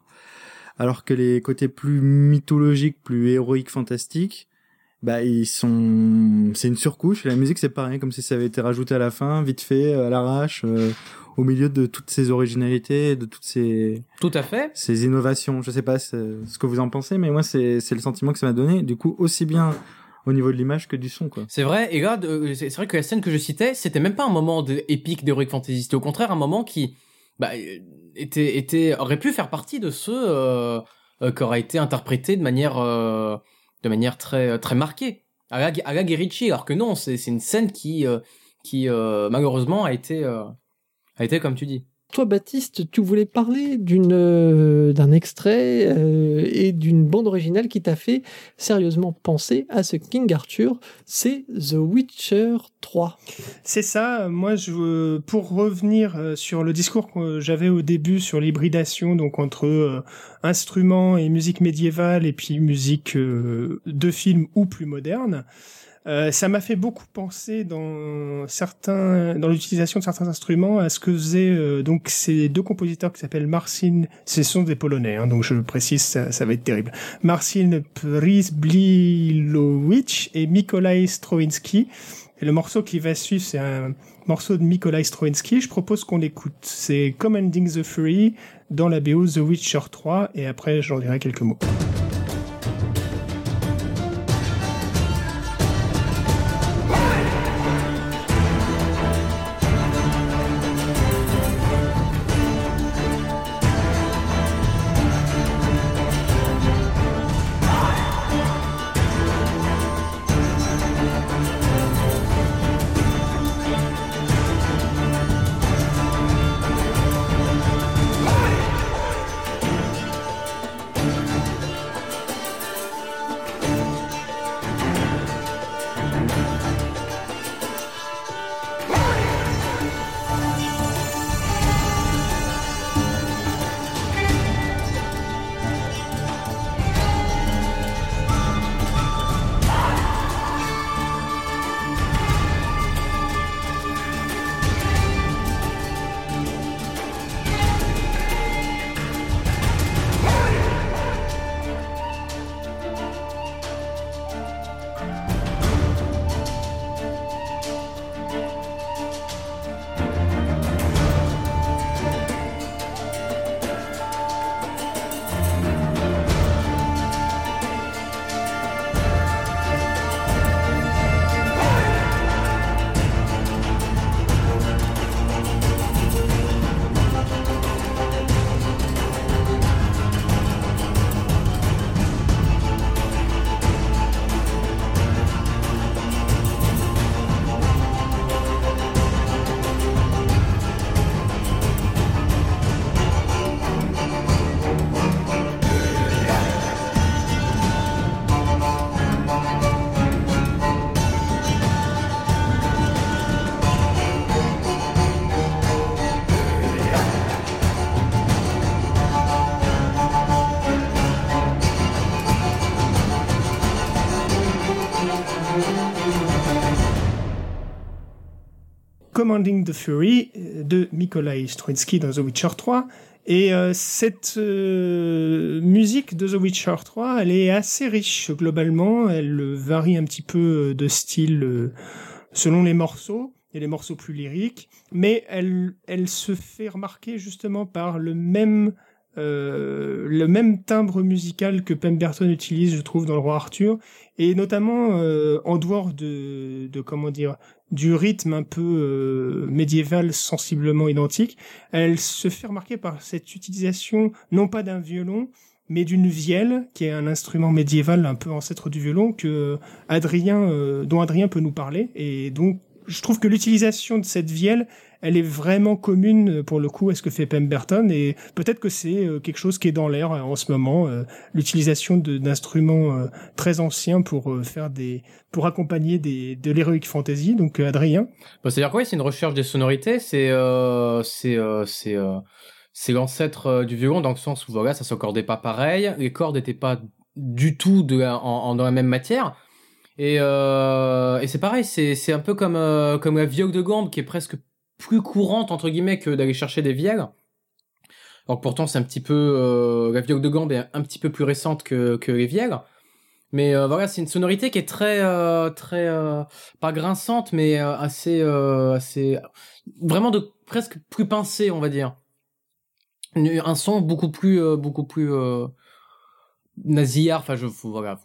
alors que les côtés plus mythologiques, plus héroïques, fantastiques, bah ils sont, c'est une surcouche. La musique, c'est pareil, comme si ça avait été rajouté à la fin, vite fait, à l'arrache, euh, au milieu de toutes ces originalités, de toutes ces Tout à fait. ces innovations. Je sais pas ce que vous en pensez, mais moi c'est c'est le sentiment que ça m'a donné. Du coup, aussi bien au niveau de l'image que du son, quoi. C'est vrai, et là, de- c'est vrai que la scène que je citais, c'était même pas un moment de, épique d'Heroic Fantasy, c'était au contraire un moment qui bah, euh, était, était, aurait pu faire partie de ceux euh, euh, qui auraient été interprétés de manière, euh, de manière très, très marquée, à la, à la Guy Ritchie, alors que non, c'est c'est une scène qui, euh, qui euh, malheureusement a été, euh, a été comme tu dis. Toi, Baptiste, tu voulais parler euh, d'un extrait euh, et d'une bande originale qui t'a fait sérieusement penser à ce King Arthur. C'est The Witcher 3. C'est ça. Moi, je, pour revenir euh, sur le discours que j'avais au début sur l'hybridation, donc entre instruments et musique médiévale et puis musique de film ou plus moderne. Euh, ça m'a fait beaucoup penser dans certains, dans l'utilisation de certains instruments à ce que faisaient euh, donc ces deux compositeurs qui s'appellent Marcin, ce sont des Polonais, hein, donc je précise, ça, ça va être terrible. Marcin Przybylowicz et Mikołaj Strawinski. Et le morceau qui va suivre, c'est un morceau de Mikołaj Strawinski. Je propose qu'on l'écoute. C'est Commanding the Fury dans la BO The Witcher 3 et après j'en dirai quelques mots. The Fury euh, de Mikołaj Struński dans The Witcher 3. Et euh, cette euh, musique de The Witcher 3, elle est assez riche globalement. Elle varie un petit peu de style selon les morceaux et les morceaux plus lyriques, mais elle, elle se fait remarquer justement par le même le même timbre musical que Pemberton utilise, je trouve, dans le Roi Arthur, et notamment en dehors de, de comment dire du rythme un peu euh, médiéval sensiblement identique, elle se fait remarquer par cette utilisation non pas d'un violon, mais d'une vielle, qui est un instrument médiéval un peu ancêtre du violon, que Adrien, dont Adrien peut nous parler, et donc je trouve que l'utilisation de cette vielle, elle est vraiment commune euh, pour le coup à ce que fait Pemberton et peut-être que c'est euh, quelque chose qui est dans l'air euh, en ce moment, l'utilisation d'instruments très anciens pour faire des, pour accompagner des, de l'heroic fantasy. Donc Adrien. Bah, C'est-à-dire quoi C'est une recherche des sonorités. C'est c'est c'est c'est l'ancêtre du violon dans le sens où voilà ça s'accordait pas pareil, les cordes n'étaient pas du tout de en, dans la même matière. Et, euh, et c'est pareil, c'est, un peu comme, comme la viole de gambe qui est presque plus courante entre guillemets que d'aller chercher des vielles. Alors pourtant c'est un petit peu euh, la viole de gambe est un petit peu plus récente que, que les vielles. Mais euh, voilà, c'est une sonorité qui est très euh, très pas grinçante mais assez assez vraiment de presque plus pincée, on va dire. Un son beaucoup plus beaucoup plus nasillard, enfin je voilà,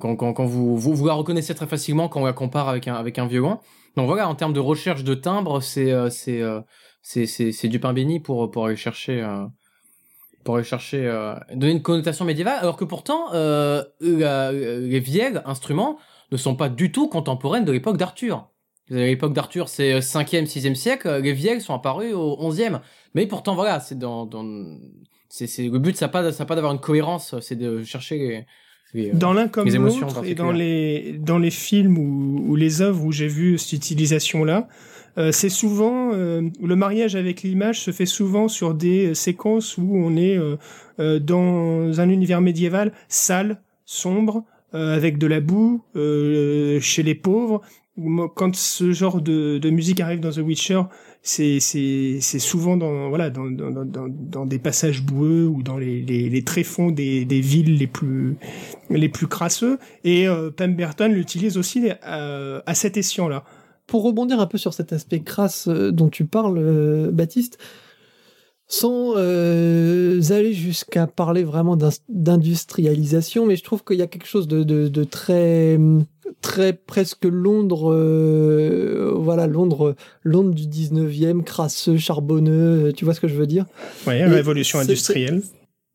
quand, quand, quand vous, vous, vous la reconnaissez très facilement quand on la compare avec un avec un violon. Donc voilà, en termes de recherche de timbre, c'est euh, euh, du pain béni pour pour aller chercher euh, pour aller chercher donner une connotation médiévale, alors que pourtant les vieilles instruments ne sont pas du tout contemporaines de l'époque d'Arthur. L'époque d'Arthur, c'est 5e, 6e siècle. Les vieilles sont apparues au 11e. Mais pourtant, voilà, c'est dans, c'est, le but, ça pas, pas d'avoir une cohérence, c'est de chercher les, euh, dans l'un comme l'autre et dans les dans les films ou, les œuvres où j'ai vu cette utilisation là euh, c'est souvent euh, le mariage avec l'image se fait souvent sur des séquences où on est dans un univers médiéval sale sombre avec de la boue chez les pauvres. Quand ce genre de, de musique arrive dans The Witcher, c'est c'est c'est souvent dans voilà dans, dans dans dans des passages boueux ou dans les les, les tréfonds des des villes les plus les plus crasseux et euh, Pemberton l'utilise aussi euh, à cet escient là. Pour rebondir un peu sur cet aspect crasse euh, dont tu parles, euh, Baptiste, sans euh, aller jusqu'à parler vraiment d'industrialisation, mais je trouve qu'il y a quelque chose de, de, de très très presque Londres, euh, voilà, Londres, Londres du 19e, crasseux, charbonneux, tu vois ce que je veux dire? Oui, révolution industrielle.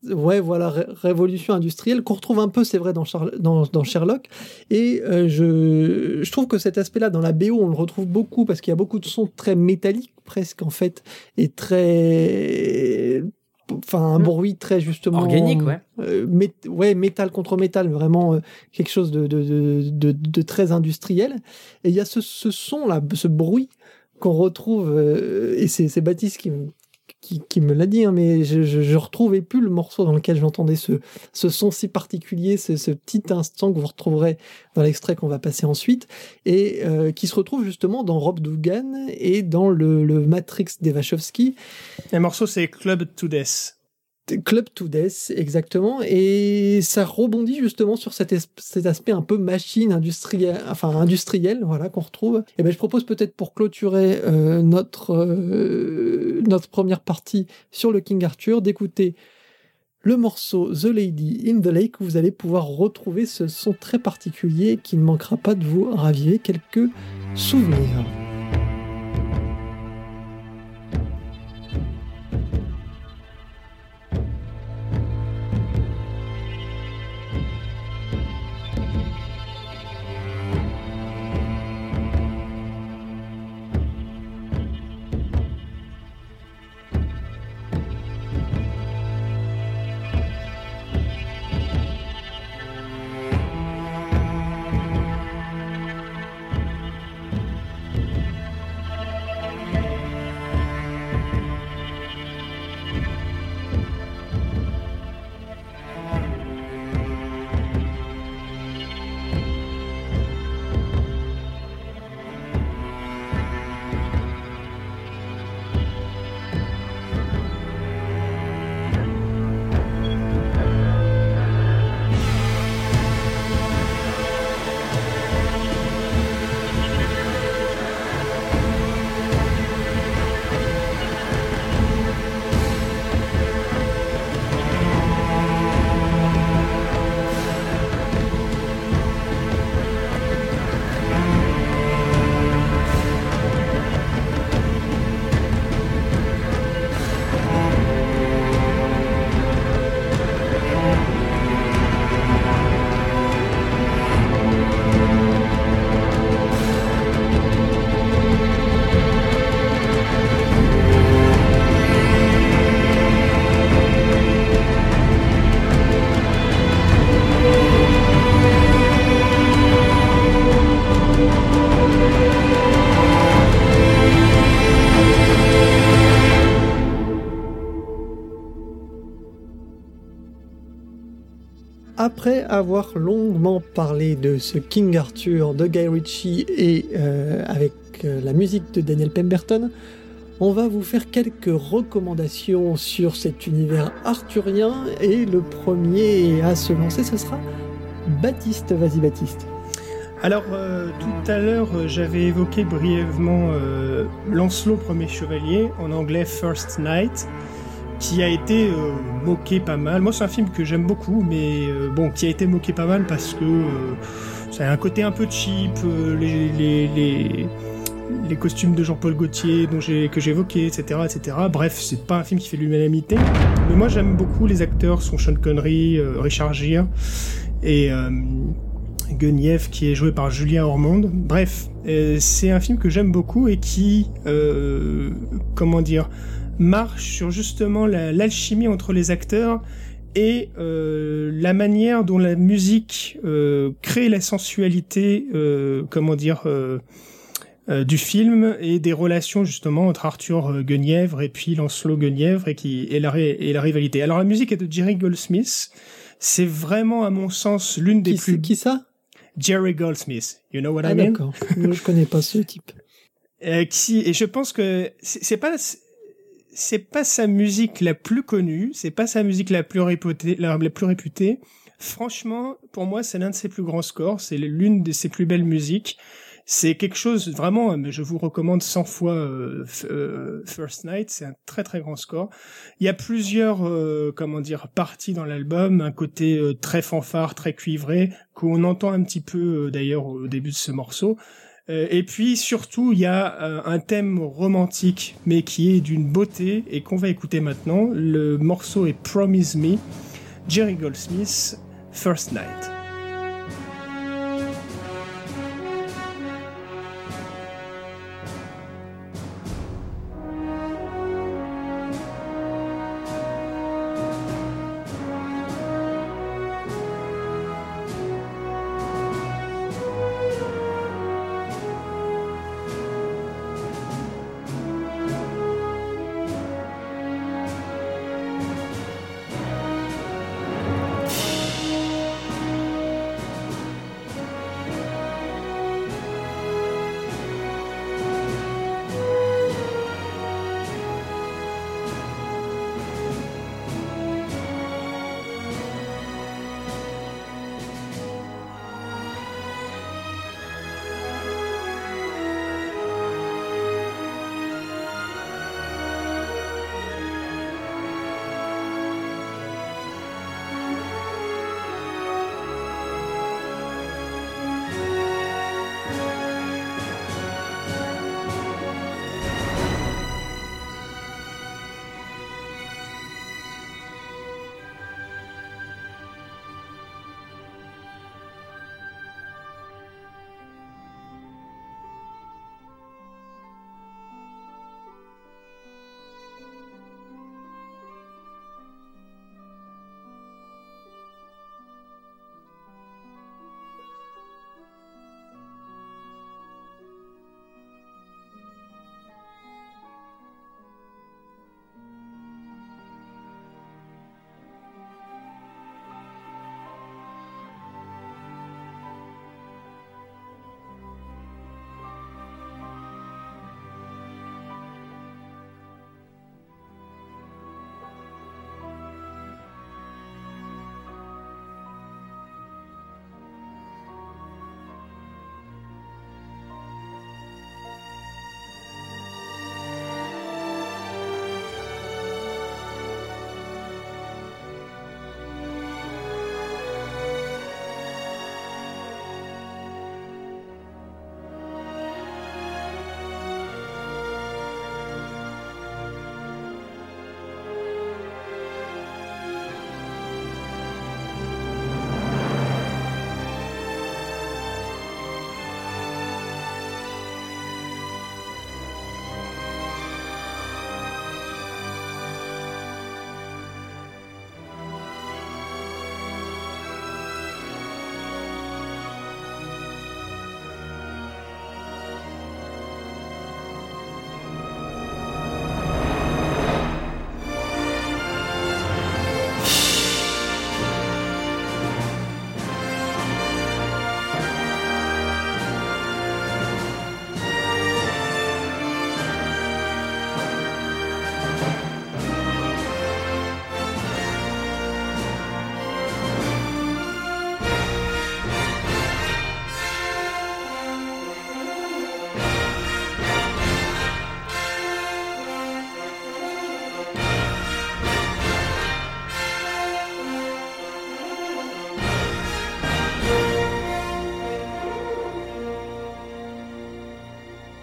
Ouais, voilà, révolution industrielle qu'on retrouve un peu, c'est vrai, dans, dans, dans, Sherlock. Et euh, je, je trouve que cet aspect-là, dans la BO, on le retrouve beaucoup parce qu'il y a beaucoup de sons très métalliques, presque, en fait, et très enfin un mmh. bruit très justement organique ouais euh, ouais métal contre métal vraiment euh, quelque chose de de, de, de, très industriel et il y a ce, ce son là ce bruit qu'on retrouve euh, et c'est Baptiste qui qui, qui me l'a dit, hein, mais je, je, je, retrouvais plus le morceau dans lequel j'entendais ce, ce son si particulier, ce, ce, petit instant que vous retrouverez dans l'extrait qu'on va passer ensuite, et euh, qui se retrouve justement dans Rob Dugan et dans le, le Matrix d'Evachowski. Le morceau c'est Club to Death. Club to Death, exactement. Et ça rebondit justement sur cet, aspect un peu machine industrielle, enfin industriel, voilà, qu'on retrouve. Et ben, je propose peut-être pour clôturer euh, notre, euh, notre première partie sur le King Arthur d'écouter le morceau The Lady in the Lake où vous allez pouvoir retrouver ce son très particulier qui ne manquera pas de vous raviver quelques souvenirs. Avoir longuement parlé de ce King Arthur de Guy Ritchie et euh, avec euh, la musique de Daniel Pemberton, on va vous faire quelques recommandations sur cet univers arthurien et le premier à se lancer ce sera Baptiste. Vas-y Baptiste. Alors euh, tout à l'heure j'avais évoqué brièvement Lancelot Premier Chevalier en anglais First Knight qui a été euh, moqué pas mal. Moi, c'est un film que j'aime beaucoup, mais euh, bon, qui a été moqué pas mal parce que euh, ça a un côté un peu cheap, les, costumes de Jean-Paul Gaultier dont que évoqué, etc., etc. Bref, c'est pas un film qui fait l'unanimité. Mais moi, j'aime beaucoup les acteurs, sont Sean Connery, Richard Gere et Guenièvre qui est joué par Julien Ormond. Bref, c'est un film que j'aime beaucoup et qui, comment dire marche sur justement l'alchimie entre les acteurs et euh, la manière dont la musique euh, crée la sensualité, euh, comment dire, euh, euh, du film et des relations justement entre Arthur Guenièvre et puis Lancelot Guenièvre et qui et la, et la rivalité. Alors la musique est de Jerry Goldsmith. C'est vraiment, à mon sens, l'une des qui, plus... Qui ça? Jerry Goldsmith. You know what ah, I mean? d'accord. je connais pas ce type. Euh, qui, et je pense que c'est pas c'est pas sa musique la plus connue, c'est pas sa musique la plus réputée, la, la plus réputée. Franchement, pour moi, c'est l'un de ses plus grands scores, c'est l'une de ses plus belles musiques. C'est quelque chose vraiment, je vous recommande 100 fois euh, euh, First Night. C'est un très très grand score. Il y a plusieurs, euh, comment dire, parties dans l'album. Un côté très fanfare, très cuivré, qu'on entend un petit peu d'ailleurs au début de ce morceau. Et puis surtout, il y a un thème romantique, mais qui est d'une beauté et qu'on va écouter maintenant. Le morceau est Promise Me, Jerry Goldsmith, First Night.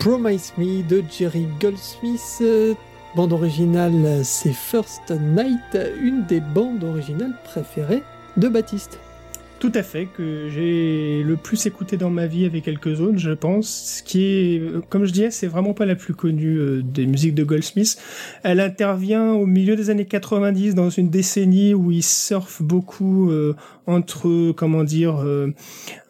Promise Me de Jerry Goldsmith. Bande originale, c'est First Night, une des bandes originales préférées de Baptiste. Tout à fait, que j'ai le plus écouté dans ma vie avec quelques autres, je pense. Ce qui est, comme je disais, c'est vraiment pas la plus connue euh, des musiques de Goldsmith. Elle intervient au milieu des années 90 dans une décennie où il surfe beaucoup euh, entre, comment dire, euh,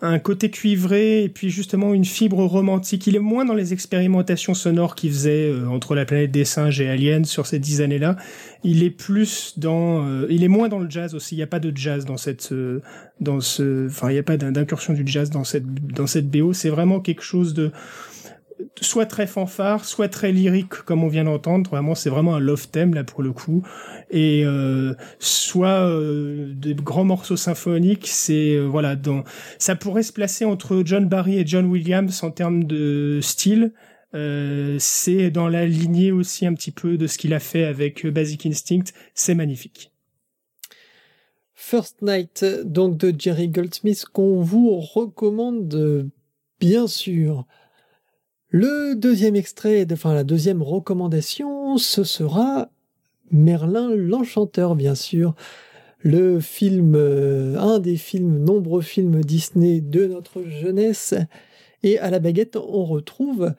un côté cuivré et puis justement une fibre romantique. Il est moins dans les expérimentations sonores qu'il faisait entre la planète des singes et Alien sur ces dix années-là. Il est plus dans, il est moins dans le jazz aussi. Il n'y a pas de jazz dans cette, dans ce, enfin, il n'y a pas d'incursion du jazz dans cette, dans cette BO. C'est vraiment quelque chose de, soit très fanfare, soit très lyrique, comme on vient d'entendre. Vraiment, c'est vraiment un love theme là pour le coup. Et euh, soit euh, des grands morceaux symphoniques. C'est euh, voilà, dans, ça pourrait se placer entre John Barry et John Williams en termes de style. Euh, c'est dans la lignée aussi un petit peu de ce qu'il a fait avec Basic Instinct. C'est magnifique. First Night, donc de Jerry Goldsmith, qu'on vous recommande bien sûr. Le deuxième extrait, enfin la deuxième recommandation, ce sera Merlin l'Enchanteur, bien sûr. Le film, euh, un des films, nombreux films Disney de notre jeunesse. Et à la baguette, on retrouve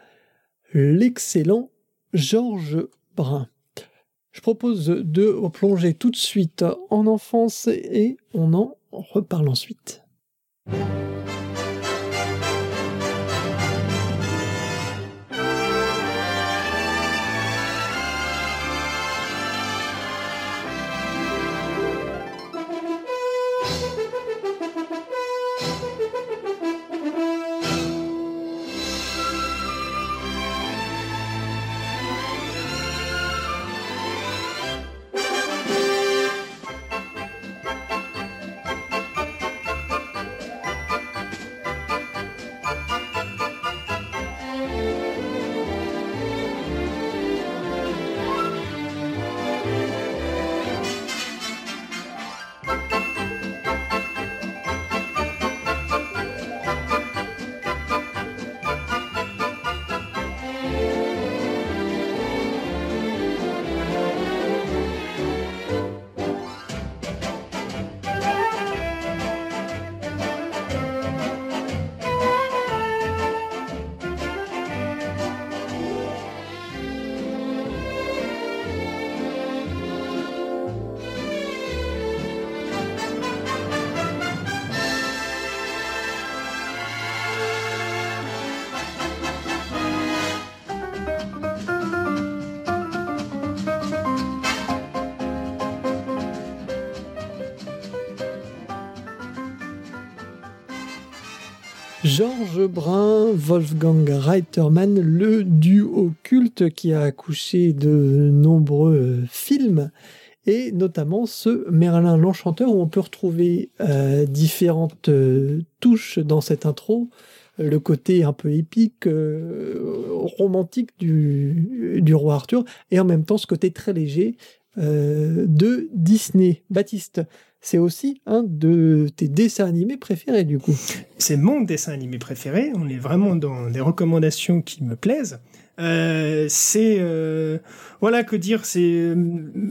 l'excellent Georges Brun. Je propose de plonger tout de suite en enfance et on en reparle ensuite. Brun, Wolfgang Reitermann, le duo culte qui a accouché de nombreux films, et notamment ce Merlin l'Enchanteur où on peut retrouver euh, différentes euh, touches dans cette intro, le côté un peu épique, euh, romantique du roi Arthur, et en même temps ce côté très léger de Disney. Baptiste, c'est aussi un de tes dessins animés préférés du coup. C'est mon dessin animé préféré. On est vraiment dans des recommandations qui me plaisent. Euh, c'est euh, voilà que dire c'est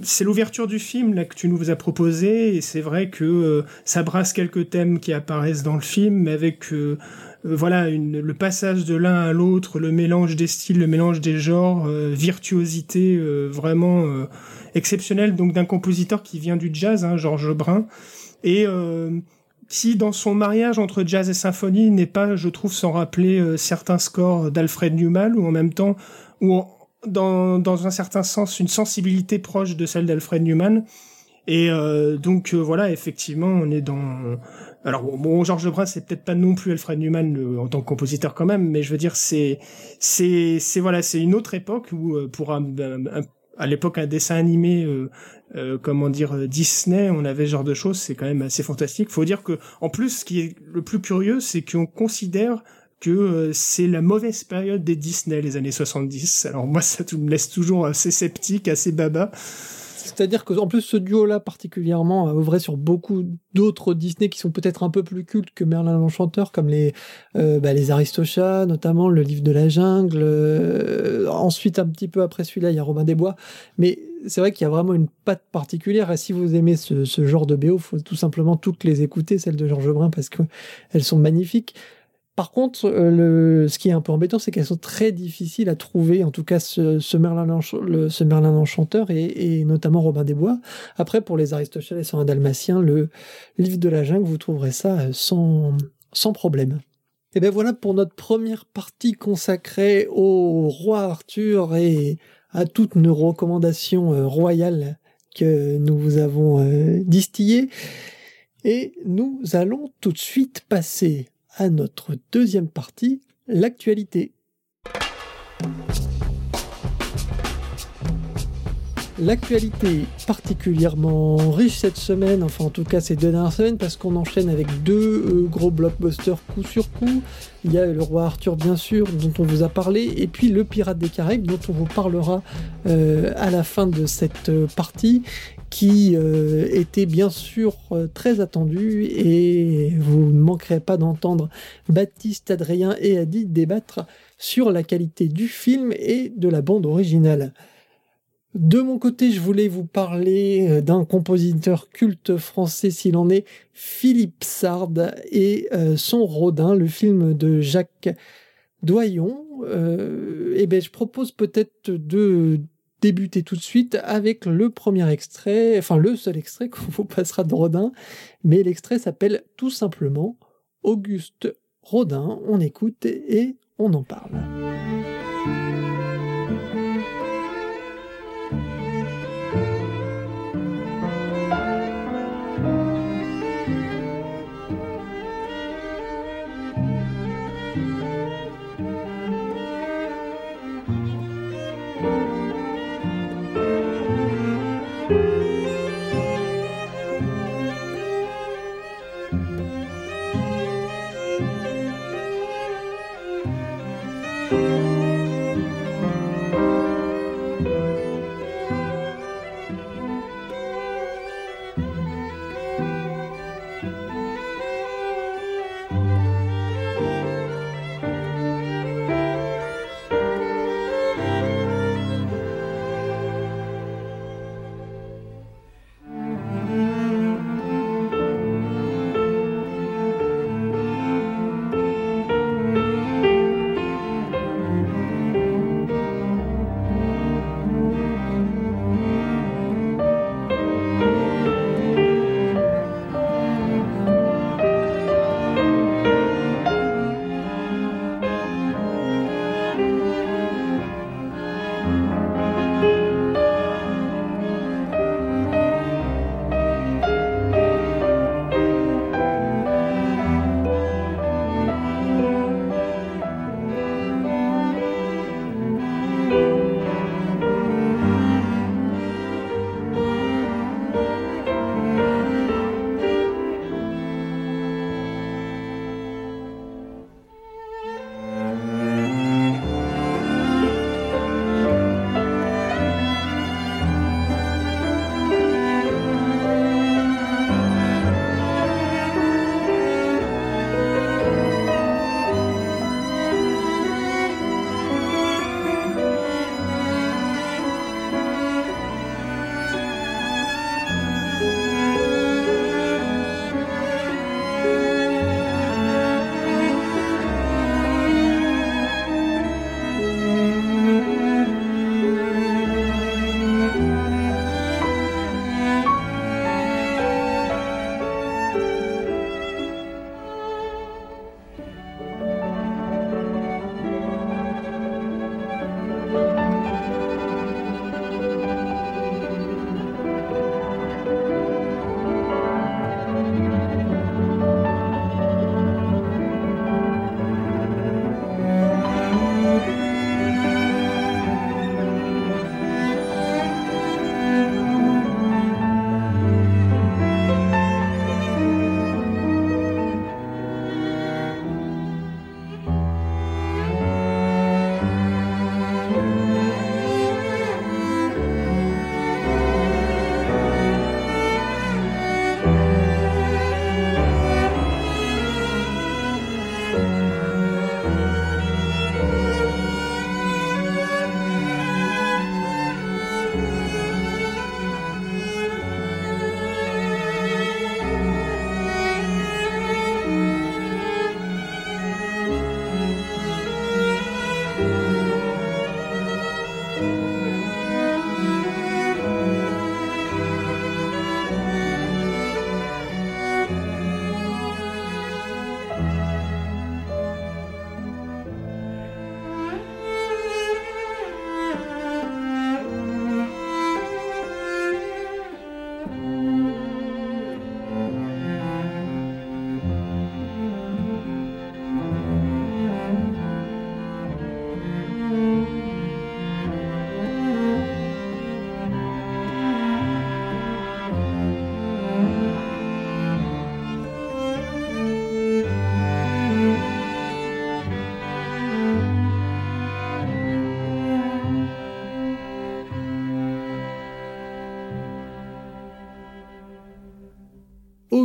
c'est l'ouverture du film là que tu nous as proposé et c'est vrai que euh, ça brasse quelques thèmes qui apparaissent dans le film mais avec euh, voilà une, le passage de l'un à l'autre le mélange des styles le mélange des genres virtuosité vraiment exceptionnel donc d'un compositeur qui vient du jazz, hein, Georges Brun, et euh, qui dans son mariage entre jazz et symphonie n'est pas, je trouve, sans rappeler euh, certains scores d'Alfred Newman ou en même temps ou dans, dans un certain sens une sensibilité proche de celle d'Alfred Newman. Et euh, donc voilà, effectivement, on est dans alors bon, Georges Brun, c'est peut-être pas non plus Alfred Newman en tant que compositeur quand même, mais je veux dire c'est c'est c'est voilà, c'est une autre époque où pour un, un, à l'époque un dessin animé euh, euh, comment dire euh, Disney on avait ce genre de choses c'est quand même assez fantastique. Faut dire que en plus ce qui est le plus curieux c'est qu'on considère que c'est la mauvaise période des Disney les années 70 alors moi ça me laisse toujours assez sceptique assez baba C'est-à-dire qu'en plus, ce duo-là, particulièrement, a œuvré sur beaucoup d'autres Disney qui sont peut-être un peu plus cultes que Merlin l'Enchanteur, comme les, euh, bah, les Aristochats, notamment le livre de la jungle. Euh, ensuite, un petit peu après celui-là, il y a Robin des Bois. Mais c'est vrai qu'il y a vraiment une patte particulière. Et si vous aimez ce, genre de BO, faut tout simplement toutes les écouter, celles de Georges Brun, parce qu'elles sont magnifiques. Par contre, euh, le, ce qui est un peu embêtant, c'est qu'elles sont très difficiles à trouver, en tout cas ce, Merlin, le, enchanteur et, notamment Robin des Bois. Après, pour les Aristochats et un Dalmatien, le livre de la jungle, vous trouverez ça euh, sans, sans problème. Et bien voilà pour notre première partie consacrée au roi Arthur et à toutes nos recommandations euh, royales que nous vous avons distillées. Et nous allons tout de suite passer à notre deuxième partie, l'actualité. L'actualité particulièrement riche cette semaine, enfin en tout cas ces deux dernières semaines, parce qu'on enchaîne avec deux euh, gros blockbusters coup sur coup. Il y a le roi Arthur bien sûr, dont on vous a parlé, et puis le pirate des Caraïbes, dont on vous parlera euh, à la fin de cette euh, partie qui était bien sûr très attendu et vous ne manquerez pas d'entendre Baptiste, Adrien et Adi débattre sur la qualité du film et de la bande originale. De mon côté, je voulais vous parler euh, d'un compositeur culte français s'il en est, Philippe Sard et son Rodin, le film de Jacques Doyon. et eh ben, je propose peut-être de débuter tout de suite avec le premier extrait, enfin le seul extrait [LAUGHS] qu'on vous passera de Rodin, mais l'extrait s'appelle tout simplement Auguste Rodin. On écoute et on en parle.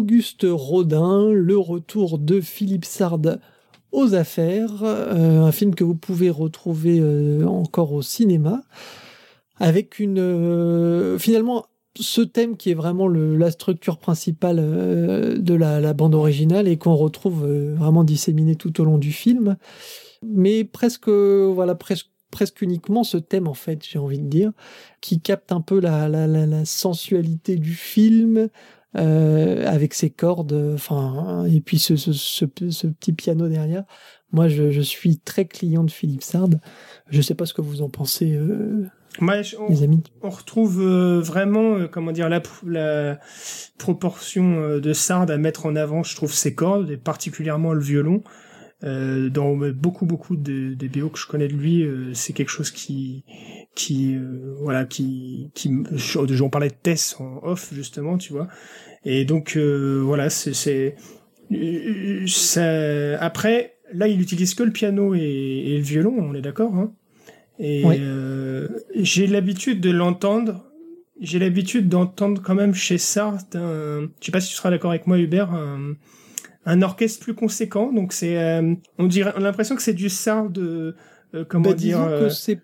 Auguste Rodin, le retour de Philippe Sard aux affaires, un film que vous pouvez retrouver encore au cinéma, avec une finalement ce thème qui est vraiment la structure principale de la, bande originale et qu'on retrouve vraiment disséminé tout au long du film, mais presque voilà presque uniquement ce thème en fait, j'ai envie de dire, qui capte un peu la, sensualité du film euh, avec ses cordes, enfin et puis ce, ce, ce, petit piano derrière. Moi, je, je, suis très client de Philippe Sard. Je sais pas ce que vous en pensez. Euh, on, les amis. on retrouve euh, vraiment, euh, comment dire, la, la proportion euh, de Sard à mettre en avant, je trouve, ses cordes, et particulièrement le violon. Euh, dans beaucoup beaucoup de, des BO que je connais de lui, euh, c'est quelque chose qui qui euh, voilà qui qui j'en parlais de Tess en off justement, tu vois. Et donc voilà, c'est c'est ça après là il utilise que le piano et, et le violon, on est d'accord hein Et j'ai l'habitude de l'entendre j'ai l'habitude d'entendre quand même chez Sartre, je sais pas si tu seras d'accord avec moi Hubert, un, un orchestre plus conséquent. Donc c'est, euh, on dirait, on a l'impression que c'est du Sard de, euh, comment bah, dire. que euh, c'est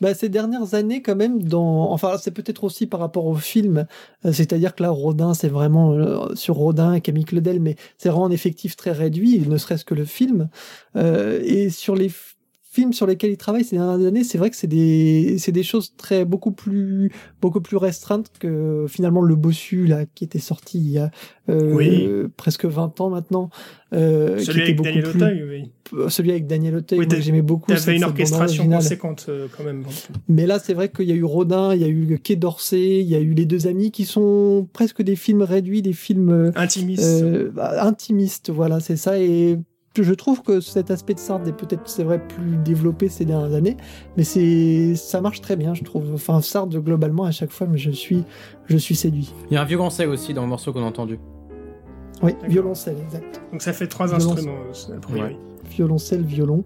bah, ces dernières années, quand même, dans, enfin, c'est peut-être aussi par rapport au film, c'est-à-dire que là, Rodin, c'est vraiment sur Rodin et Camille Claudel, mais c'est vraiment un effectif très réduit, ne serait-ce que le film. et sur les films sur lesquels il travaille ces dernières années, c'est vrai que c'est des, c'est des choses très, beaucoup plus, beaucoup plus restreintes que finalement le Bossu, là, qui était sorti il y a, euh, presque 20 ans maintenant. Euh, celui, avec Daniel Auteuil, oui. Euh, celui avec Daniel Auteuil, j'aimais beaucoup. T'avais une orchestration conséquente, euh, quand même. Mais là, c'est vrai qu'il y a eu Rodin, il y a eu Quai d'Orsay, il y a eu Les Deux Amis, qui sont presque des films réduits, des films... Intimistes. Bah, intimistes, voilà, c'est ça. Et je trouve que cet aspect de Sard est peut-être, c'est vrai, plus développé ces dernières années, mais c'est, ça marche très bien, je trouve. Enfin, Sard, globalement, à chaque fois, mais je suis, je suis séduit. Il y a un violoncelle aussi dans le morceau qu'on a entendu. Oui, violoncelle, exact. Donc ça fait trois instruments, euh, Violoncelle, violon.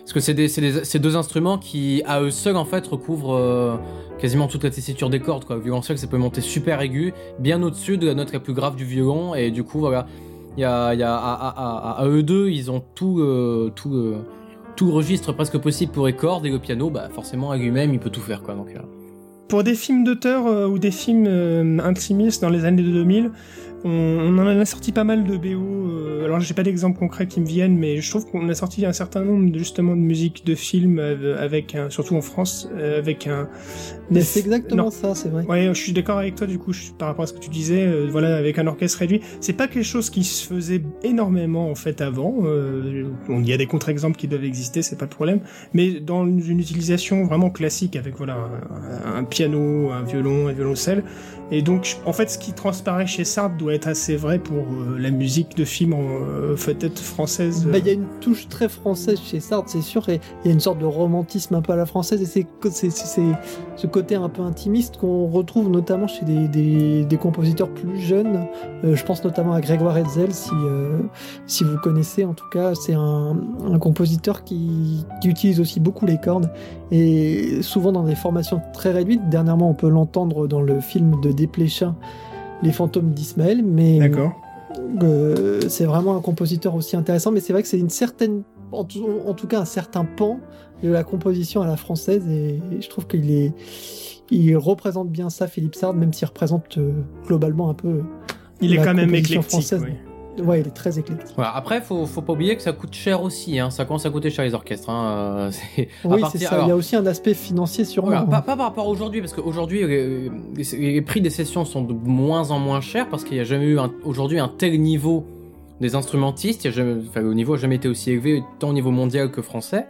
Parce que c'est, des, deux instruments qui, à eux seuls, en fait, recouvrent euh, quasiment toute la tessiture des cordes. Quoi. Le violoncelle, ça peut monter super aigu, bien au-dessus de la note la plus grave du violon, et du coup, voilà, il y a, y a à, eux deux, ils ont tout, euh, tout, euh, tout registre presque possible pour les cordes et le piano, bah forcément à lui-même, il peut tout faire quoi. Donc, euh. Pour des films d'auteur ou des films intimistes dans les années 2000, on, en a sorti pas mal de BO. Euh, alors j'ai pas d'exemple concret qui me viennent, mais je trouve qu'on a sorti un certain nombre justement de musiques de films euh, avec un, surtout en France, euh, avec un. Mais c'est exactement ça, c'est vrai. Ouais, je suis d'accord avec toi du coup par rapport à ce que tu disais. voilà, avec un orchestre réduit, c'est pas quelque chose qui se faisait énormément en fait avant. il y a des contre-exemples qui doivent exister, c'est pas le problème. Mais dans une utilisation vraiment classique avec voilà un, un piano, un violon, un violoncelle et donc, en fait, ce qui transparaît chez Sartre doit être assez vrai pour euh, la musique de film euh, peut-être française. Bah, il y a une touche très française chez Sartre, c'est sûr, et il y a une sorte de romantisme un peu à la française, et c'est ce côté un peu intimiste qu'on retrouve notamment chez des, compositeurs plus jeunes. Euh, je pense notamment à Grégoire Hetzel, si, vous connaissez, en tout cas, c'est un, un, compositeur qui, qui utilise aussi beaucoup les cordes, et souvent dans des formations très réduites. Dernièrement, on peut l'entendre dans le film de Desplechin, Les fantômes d'Ismaël, mais euh, c'est vraiment un compositeur aussi intéressant. Mais c'est vrai que c'est une certaine, en tout, cas un certain pan de la composition à la française, et, je trouve qu'il est, il représente bien ça, Philippe Sard, même s'il représente euh, globalement un peu. Il est quand même éclectique. Française. Ouais, il est très éclectique. Voilà. Après, faut, faut pas oublier que ça coûte cher aussi. Hein. Ça commence à coûter cher les orchestres. Hein. [LAUGHS] Oui, c'est ça. il y a aussi un aspect financier sur Voilà, pas, pas, par rapport à aujourd'hui, parce qu'aujourd'hui, les, les, prix des sessions sont de moins en moins chers parce qu'il n'y a jamais eu aujourd'hui un tel niveau des instrumentistes. Il y a jamais, enfin, le niveau n'a jamais été aussi élevé, tant au niveau mondial que français.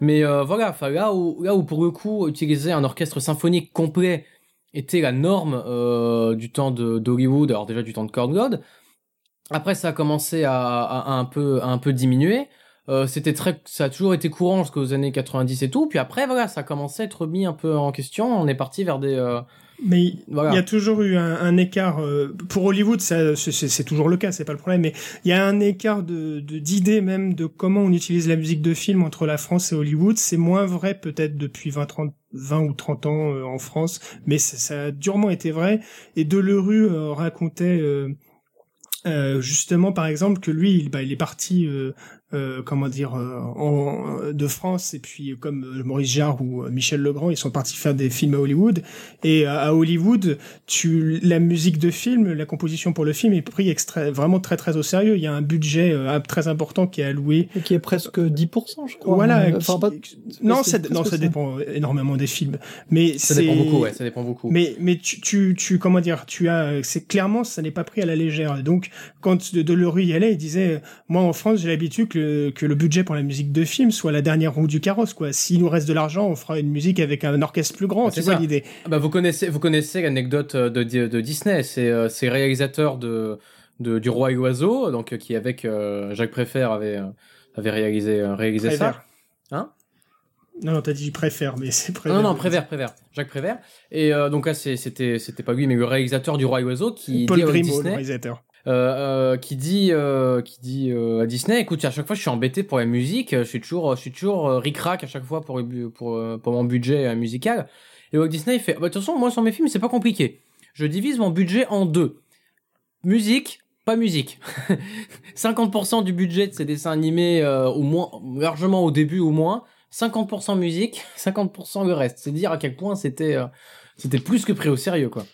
Mais euh, voilà, là où, là où pour le coup, utiliser un orchestre symphonique complet était la norme euh, du temps d'Hollywood, alors déjà du temps de Korngold, après, ça a commencé à, un peu, à un peu diminuer. Euh, c'était très, ça a toujours été courant jusqu'aux années 90 et tout. Puis après, voilà, ça a commencé à être mis un peu en question. On est parti vers des. Euh, mais il y a toujours eu un, écart. Euh, pour Hollywood, c'est toujours le cas, c'est pas le problème. Mais il y a un écart de d'idées même de comment on utilise la musique de film entre la France et Hollywood. C'est moins vrai peut-être depuis 20, 30, 20 ou 30 ans en France, mais ça, a durement été vrai. Et Delerue racontait justement, par exemple, que lui, il, bah, il est parti euh, comment dire euh, en, de France et puis comme euh, Maurice Jarre ou Michel Legrand ils sont partis faire des films à Hollywood. Et à Hollywood tu la musique de film la composition pour le film est pris extra, vraiment très très au sérieux. Il y a un budget très important qui est alloué. Et qui est presque 10% je crois. Voilà non ça, non ça, dépend énormément des films. Mais ça dépend beaucoup ouais ça dépend beaucoup. Mais mais tu tu, tu comment dire tu as c'est clairement ça n'est pas pris à la légère. Donc quand Delerue y allait il disait moi en France j'ai l'habitude que que, le budget pour la musique de film soit la dernière roue du carrosse, quoi. S'il nous reste de l'argent, on fera une musique avec un orchestre plus grand, c'est ça l'idée. Ah bah vous connaissez, vous connaissez l'anecdote euh, de, de, Disney, c'est euh, réalisateur de, de, du Roi et l'Oiseau, donc qui avec euh, Jacques Préfère avait avait réalisé réalisé ça. Hein? Non, non, t'as dit préfère, mais c'est Prévert. Non, non, Prévert, Prévert. Jacques Prévert. Et donc là, c'était, c'était pas lui, mais le réalisateur du Roi et l'Oiseau qui Paul dit Grimaud, Disney, le réalisateur. Euh, euh, qui dit euh, qui dit à Disney écoute à chaque fois je suis embêté pour la musique je suis toujours je suis toujours ric-rac à chaque fois pour pour pour mon budget musical. Et Walt Disney fait bah, de toute façon moi sur mes films c'est pas compliqué. Je divise mon budget en deux. Musique pas musique. [LAUGHS] 50% du budget de ces dessins animés au moins largement au début au moins. 50% musique [LAUGHS] 50% le reste. C'est dire à quel point c'était c'était plus que pris au sérieux quoi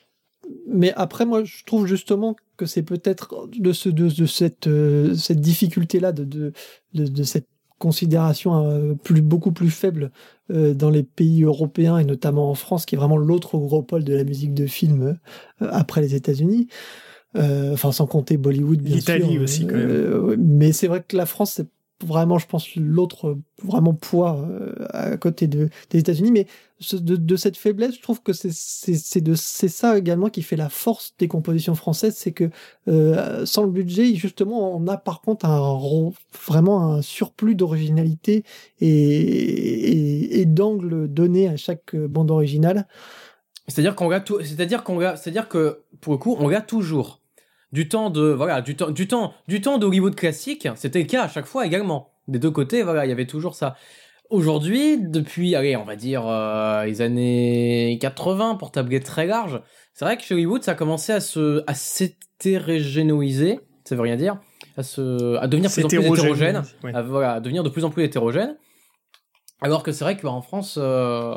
mais après, moi, je trouve justement que c'est peut-être de, ce, de, de cette, euh, cette difficulté-là, de, de, de, cette considération euh, plus, beaucoup plus faible euh, dans les pays européens et notamment en France, qui est vraiment l'autre gros pôle de la musique de film après les États-Unis. enfin, sans compter Bollywood, bien sûr. L'Italie aussi, quand même. mais c'est vrai que la France, c'est vraiment, je pense, l'autre vraiment poids à côté de, des États-Unis. Mais de, cette faiblesse, je trouve que c'est ça également qui fait la force des compositions françaises, c'est que euh, sans le budget, justement, on a par contre un vraiment un surplus d'originalité et, et, et d'angle donné à chaque bande originale. C'est-à-dire qu'on regarde c'est-à-dire qu'on c'est-à-dire que pour le coup, on regarde toujours du temps de voilà du temps du temps du temps d'Hollywood classique. C'était le cas à chaque fois également. Des deux côtés, voilà, il y avait toujours ça. Aujourd'hui, depuis, allez, on va dire euh, les années 80 pour tabler très large, c'est vrai que chez Hollywood, ça a commencé à se à ça veut rien dire, à se à devenir de plus en plus hétérogène, à, voilà, devenir de plus en plus hétérogène. Alors que c'est vrai qu'en France, euh,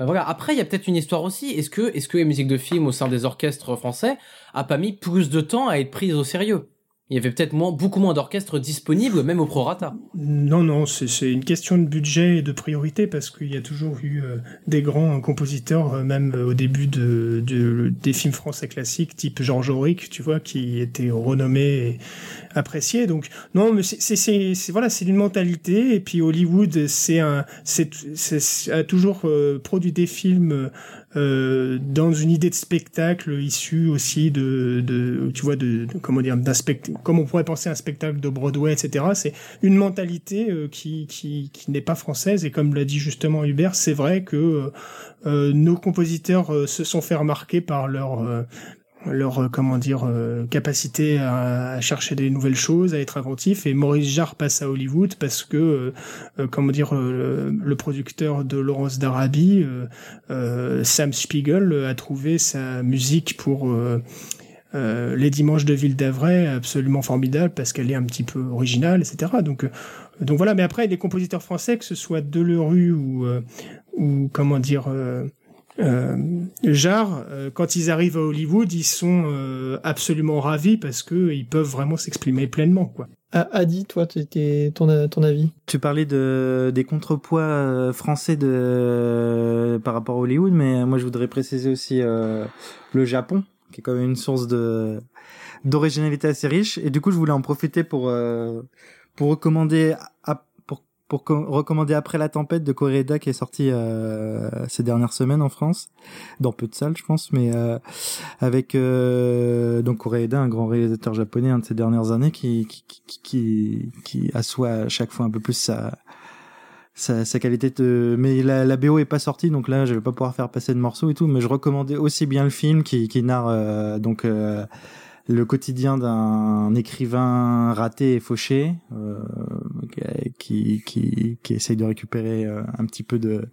ben voilà. Après, il y a peut-être une histoire aussi. Est-ce que est-ce que les musiques de films au sein des orchestres français a pas mis plus de temps à être prises au sérieux? Il y avait peut-être moins, beaucoup moins d'orchestres disponibles, même au prorata. Non, non, c'est une question de budget et de priorité parce qu'il y a toujours eu euh, des grands compositeurs, euh, même au début de, de, des films français classiques, type Georges Auric, tu vois, qui étaient renommés et appréciés. Donc, non, mais c'est voilà, c'est une mentalité. Et puis Hollywood, c'est un, c'est a toujours euh, produit des films euh, dans une idée de spectacle issue aussi de, de tu vois, de, comment dire, d'un spectacle, comme on pourrait penser à un spectacle de Broadway, etc. C'est une mentalité euh, qui, qui, qui n'est pas française et comme l'a dit justement Hubert, c'est vrai que euh, nos compositeurs se sont fait remarquer par leur leur euh, comment dire euh, capacité à, chercher des nouvelles choses, à être inventif. Et Maurice Jarre passe à Hollywood parce que euh, comment dire le, producteur de Laurence d'Arabie, Sam Spiegel, a trouvé sa musique pour les dimanches de Ville d'Avray absolument formidable parce qu'elle est un petit peu originale, etc. Donc donc voilà. Mais après les compositeurs français, que ce soit Delerue ou ou comment dire euh, Jarre, euh, quand ils arrivent à Hollywood, ils sont euh, absolument ravis parce que ils peuvent vraiment s'exprimer pleinement, quoi. Ah, Adi, toi, t'étais ton ton avis? Tu parlais de des contrepoids euh, français de par rapport à Hollywood, mais moi je voudrais préciser aussi le Japon, qui une source de d'originalité assez riche. Et du coup, je voulais en profiter pour pour recommander à, pour recommander Après la tempête de Koreeda qui est sorti euh, ces dernières semaines en France, dans peu de salles je pense, mais euh, avec euh, donc Koreeda, un grand réalisateur japonais un de ces dernières années qui qui, qui, qui, qui assoit à chaque fois un peu plus sa sa, sa qualité de mais la, la BO est pas sortie donc là je vais pas pouvoir faire passer de morceaux et tout mais je recommandais aussi bien le film qui, qui narre euh, donc euh, le quotidien d'un écrivain raté et fauché euh, qui, qui, qui essaye de récupérer euh, un petit peu de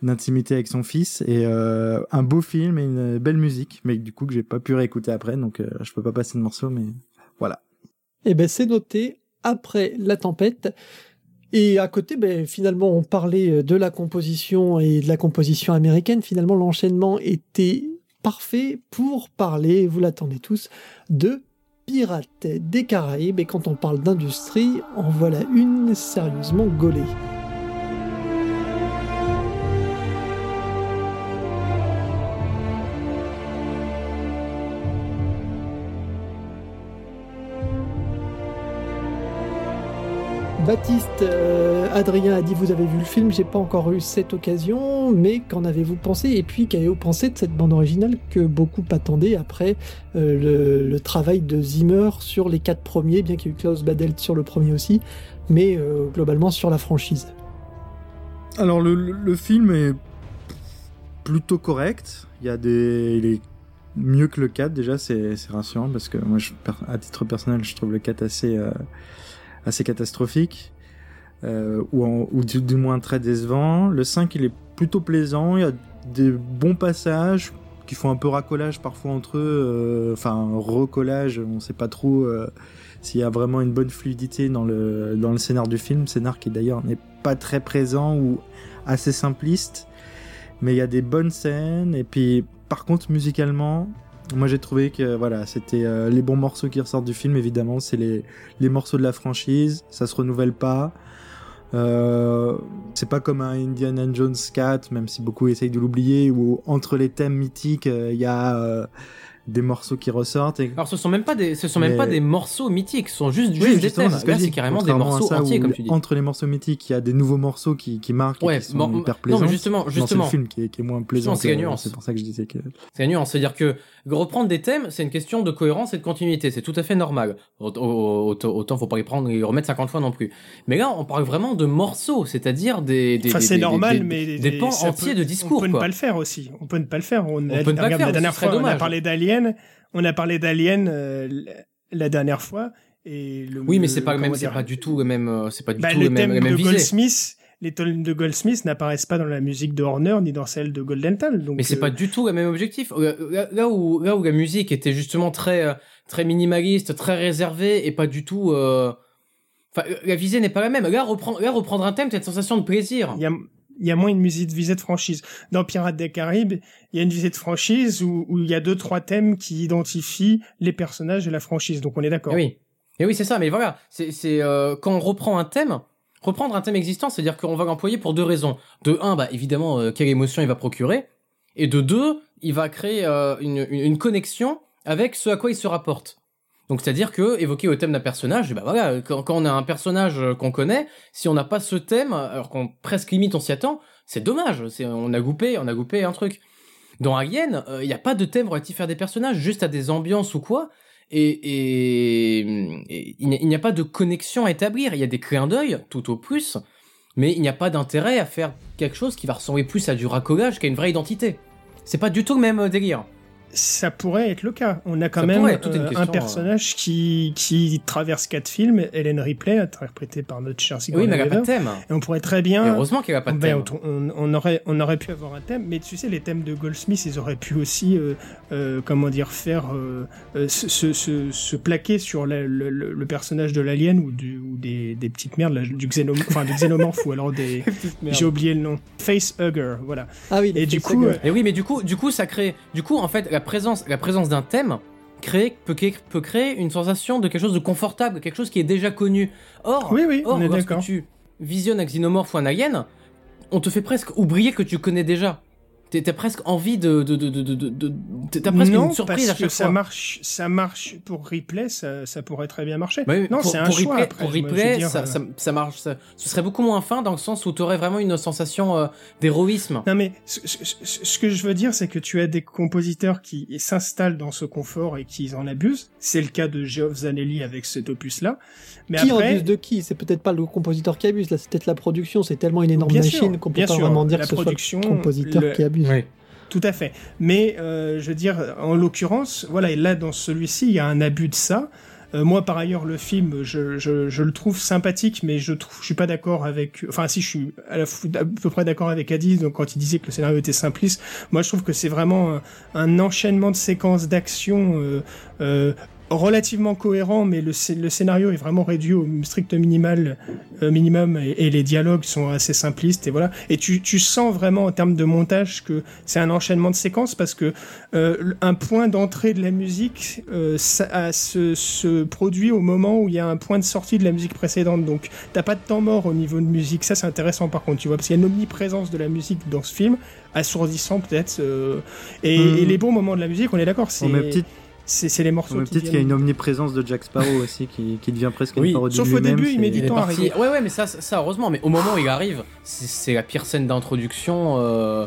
d'intimité avec son fils et euh, un beau film et une belle musique, mais du coup que j'ai pas pu réécouter après, donc euh, je peux pas passer de morceau, mais voilà. Et eh ben c'est noté après la tempête. Et à côté, ben, finalement, on parlait de la composition et de la composition américaine. Finalement, l'enchaînement était parfait pour parler, vous l'attendez tous, de Pirates des Caraïbes. Et quand on parle d'industrie, en voilà une sérieusement gaulée. Baptiste, euh, Adrien a dit vous avez vu le film, j'ai pas encore eu cette occasion, mais qu'en avez-vous pensé? Et puis qu'avez-vous pensé de cette bande originale que beaucoup attendaient après euh, le, travail de Zimmer sur les quatre premiers, bien qu'il y ait eu Klaus Badelt sur le premier aussi, mais euh, globalement sur la franchise. Alors le, film est plutôt correct, il y a des... Il est mieux que le 4 déjà, c'est rassurant parce que moi, à titre personnel, je trouve le 4 assez assez catastrophique, euh, ou, du, moins très décevant. Le 5, il est plutôt plaisant, il y a des bons passages qui font un peu racolage parfois entre eux, euh, enfin recollage, on sait pas trop euh, s'il y a vraiment une bonne fluidité dans le, dans le scénar du film, scénar qui d'ailleurs n'est pas très présent ou assez simpliste, mais il y a des bonnes scènes, et puis par contre musicalement, moi j'ai trouvé que voilà, c'était euh, les bons morceaux qui ressortent du film évidemment, c'est les, les morceaux de la franchise, ça se renouvelle pas. Euh, c'est pas comme un Indiana Jones 4, même si beaucoup essayent de l'oublier, où entre les thèmes mythiques, euh, il y a euh, des morceaux qui ressortent. Et... Alors ce sont même pas des, ce sont même pas des morceaux mythiques, ce sont juste, juste des thèmes. Là, c'est carrément des morceaux entiers, comme tu dis. Entre les morceaux mythiques, il y a des nouveaux morceaux qui, qui marquent, et qui sont hyper plaisants. Non, justement, justement. C'est le film qui est, qui est moins plaisant. C'est gagnant. C'est pour ça que je disais que. C'est gagnant. C'est-à-dire que reprendre des thèmes, c'est une question de cohérence et de continuité. C'est tout à fait normal. Autant, faut pas les prendre et les remettre 50 fois non plus. Mais là, on parle vraiment de morceaux, c'est-à-dire des, des, enfin, c'est normal, mais des, pans entiers de discours. On peut ne pas le faire aussi. On peut ne pas le faire. On, peut ne pas le faire. La dernière fois, on a parlé d'Alien on a parlé d'Alien euh, la dernière fois. Et le, oui, mais c'est pas même, c'est pas du tout le même, euh, c'est pas du bah, tout le, même, de Goldsmith, les thèmes de Goldsmith n'apparaissent pas dans la musique de Horner ni dans celle de Goldenthal. Donc mais c'est euh, pas du tout le même objectif. Là, où là où la musique était justement très très minimaliste, très réservée et pas du tout. Enfin, la visée n'est pas la même. Là, reprendre, là, reprendre un thème, t'as une sensation de plaisir. Il y a, il y a moins une musique visée de franchise. Dans Pirates des Caraïbes, il y a une visée de franchise où, il y a deux trois thèmes qui identifient les personnages de la franchise. Donc on est d'accord. Oui, et oui, c'est ça. Mais voilà, c'est euh, quand on reprend un thème. Reprendre un thème existant, c'est-à-dire qu'on va l'employer pour deux raisons. De un, bah évidemment, euh, quelle émotion il va procurer, et de deux, il va créer euh, une, une, une connexion avec ce à quoi il se rapporte. Donc c'est-à-dire que évoquer au thème d'un personnage, bah voilà, quand, on a un personnage qu'on connaît, si on n'a pas ce thème, alors qu'on presque limite on s'y attend, c'est dommage. C'est on a goupé, on a goupé un truc. Dans Alien, il euh, n'y a pas de thème relatif à des personnages, juste à des ambiances ou quoi. Et, et, il n'y a pas de connexion à établir. Il y a des clins d'œil, tout au plus, mais il n'y a pas d'intérêt à faire quelque chose qui va ressembler plus à du racolage qu'à une vraie identité. C'est pas du tout le même euh, délire ça pourrait être le cas. On a quand même euh, un personnage qui, qui traverse quatre films, Helen Ripley, interprétée par notre cher Sigourney Oui, mais elle n'a pas de thème. Et on pourrait très bien. heureusement qu'elle n'a pas de ben, thème. On, aurait, on aurait pu avoir un thème, mais tu sais, les thèmes de Goldsmith, ils auraient pu aussi, euh, euh, comment dire, faire se, se, se, plaquer sur le, le, personnage de l'alien ou, du, ou des, des petites merdes, du, xénom enfin, du xénomorphe ou alors des. [LAUGHS] J'ai oublié le nom. Facehugger, voilà. Ah oui, et du coup. Et oui, mais du coup, du coup, ça crée. Du coup, en fait, la présence, la présence d'un thème crée, peut, peut, créer une sensation de quelque chose de confortable, quelque chose qui est déjà connu. Or, oui, oui, or lorsque tu visionnes un xénomorphe ou un alien, on te fait presque oublier que tu connais déjà. T'as presque envie de, de, de, de, de t'as presque une surprise parce à chaque que ça marche, ça marche pour replay, ça, ça pourrait très bien marcher. non, c'est un choix. Replay, pour replay, ça, ça, ça, marche. Ça, ce serait beaucoup moins fin dans le sens où t'aurais vraiment une sensation euh, d'héroïsme. Non, mais ce, ce, que je veux dire, c'est que tu as des compositeurs qui s'installent dans ce confort et qui en abusent. C'est le cas de Geoff Zanelli avec cet opus-là. Mais qui abuse de qui? C'est peut-être pas le compositeur qui abuse, là, c'est peut-être la production. C'est tellement une énorme machine qu'on peut pas vraiment dire que ce soit le compositeur qui abuse. Oui. Tout à fait. Mais euh, je veux dire, en l'occurrence, voilà, et là dans celui-ci, il y a un abus de ça. Euh, moi, par ailleurs, le film, je, je, je, le trouve sympathique, mais je trouve, je suis pas d'accord avec. Enfin, si je suis à, la, à peu près d'accord avec Adi, donc quand il disait que le scénario était simpliste, moi, je trouve que c'est vraiment un, un, enchaînement de séquences d'action. Euh, euh, relativement cohérent, mais le, le, scénario est vraiment réduit au strict minimal, euh, minimum et, les dialogues sont assez simplistes et voilà. Et tu, tu sens vraiment en termes de montage que c'est un enchaînement de séquences parce que euh, un point d'entrée de la musique euh, ça, se, se, produit au moment où il y a un point de sortie de la musique précédente. Donc t'as pas de temps mort au niveau de musique. Ça c'est intéressant par contre, tu vois, parce qu'il y a une omniprésence de la musique dans ce film, assourdissant peut-être. Euh, et, mmh. et, les bons moments de la musique, on est d'accord. C'est c'est les morceaux. Peut-être qu'il y a une omniprésence de Jack Sparrow [LAUGHS] aussi qui, qui devient presque oui, une parodie Sauf au début, il met du temps à arriver. Ouais, ouais, mais ça, ça, heureusement. Mais au moment où il arrive, c'est la pire scène d'introduction. Euh,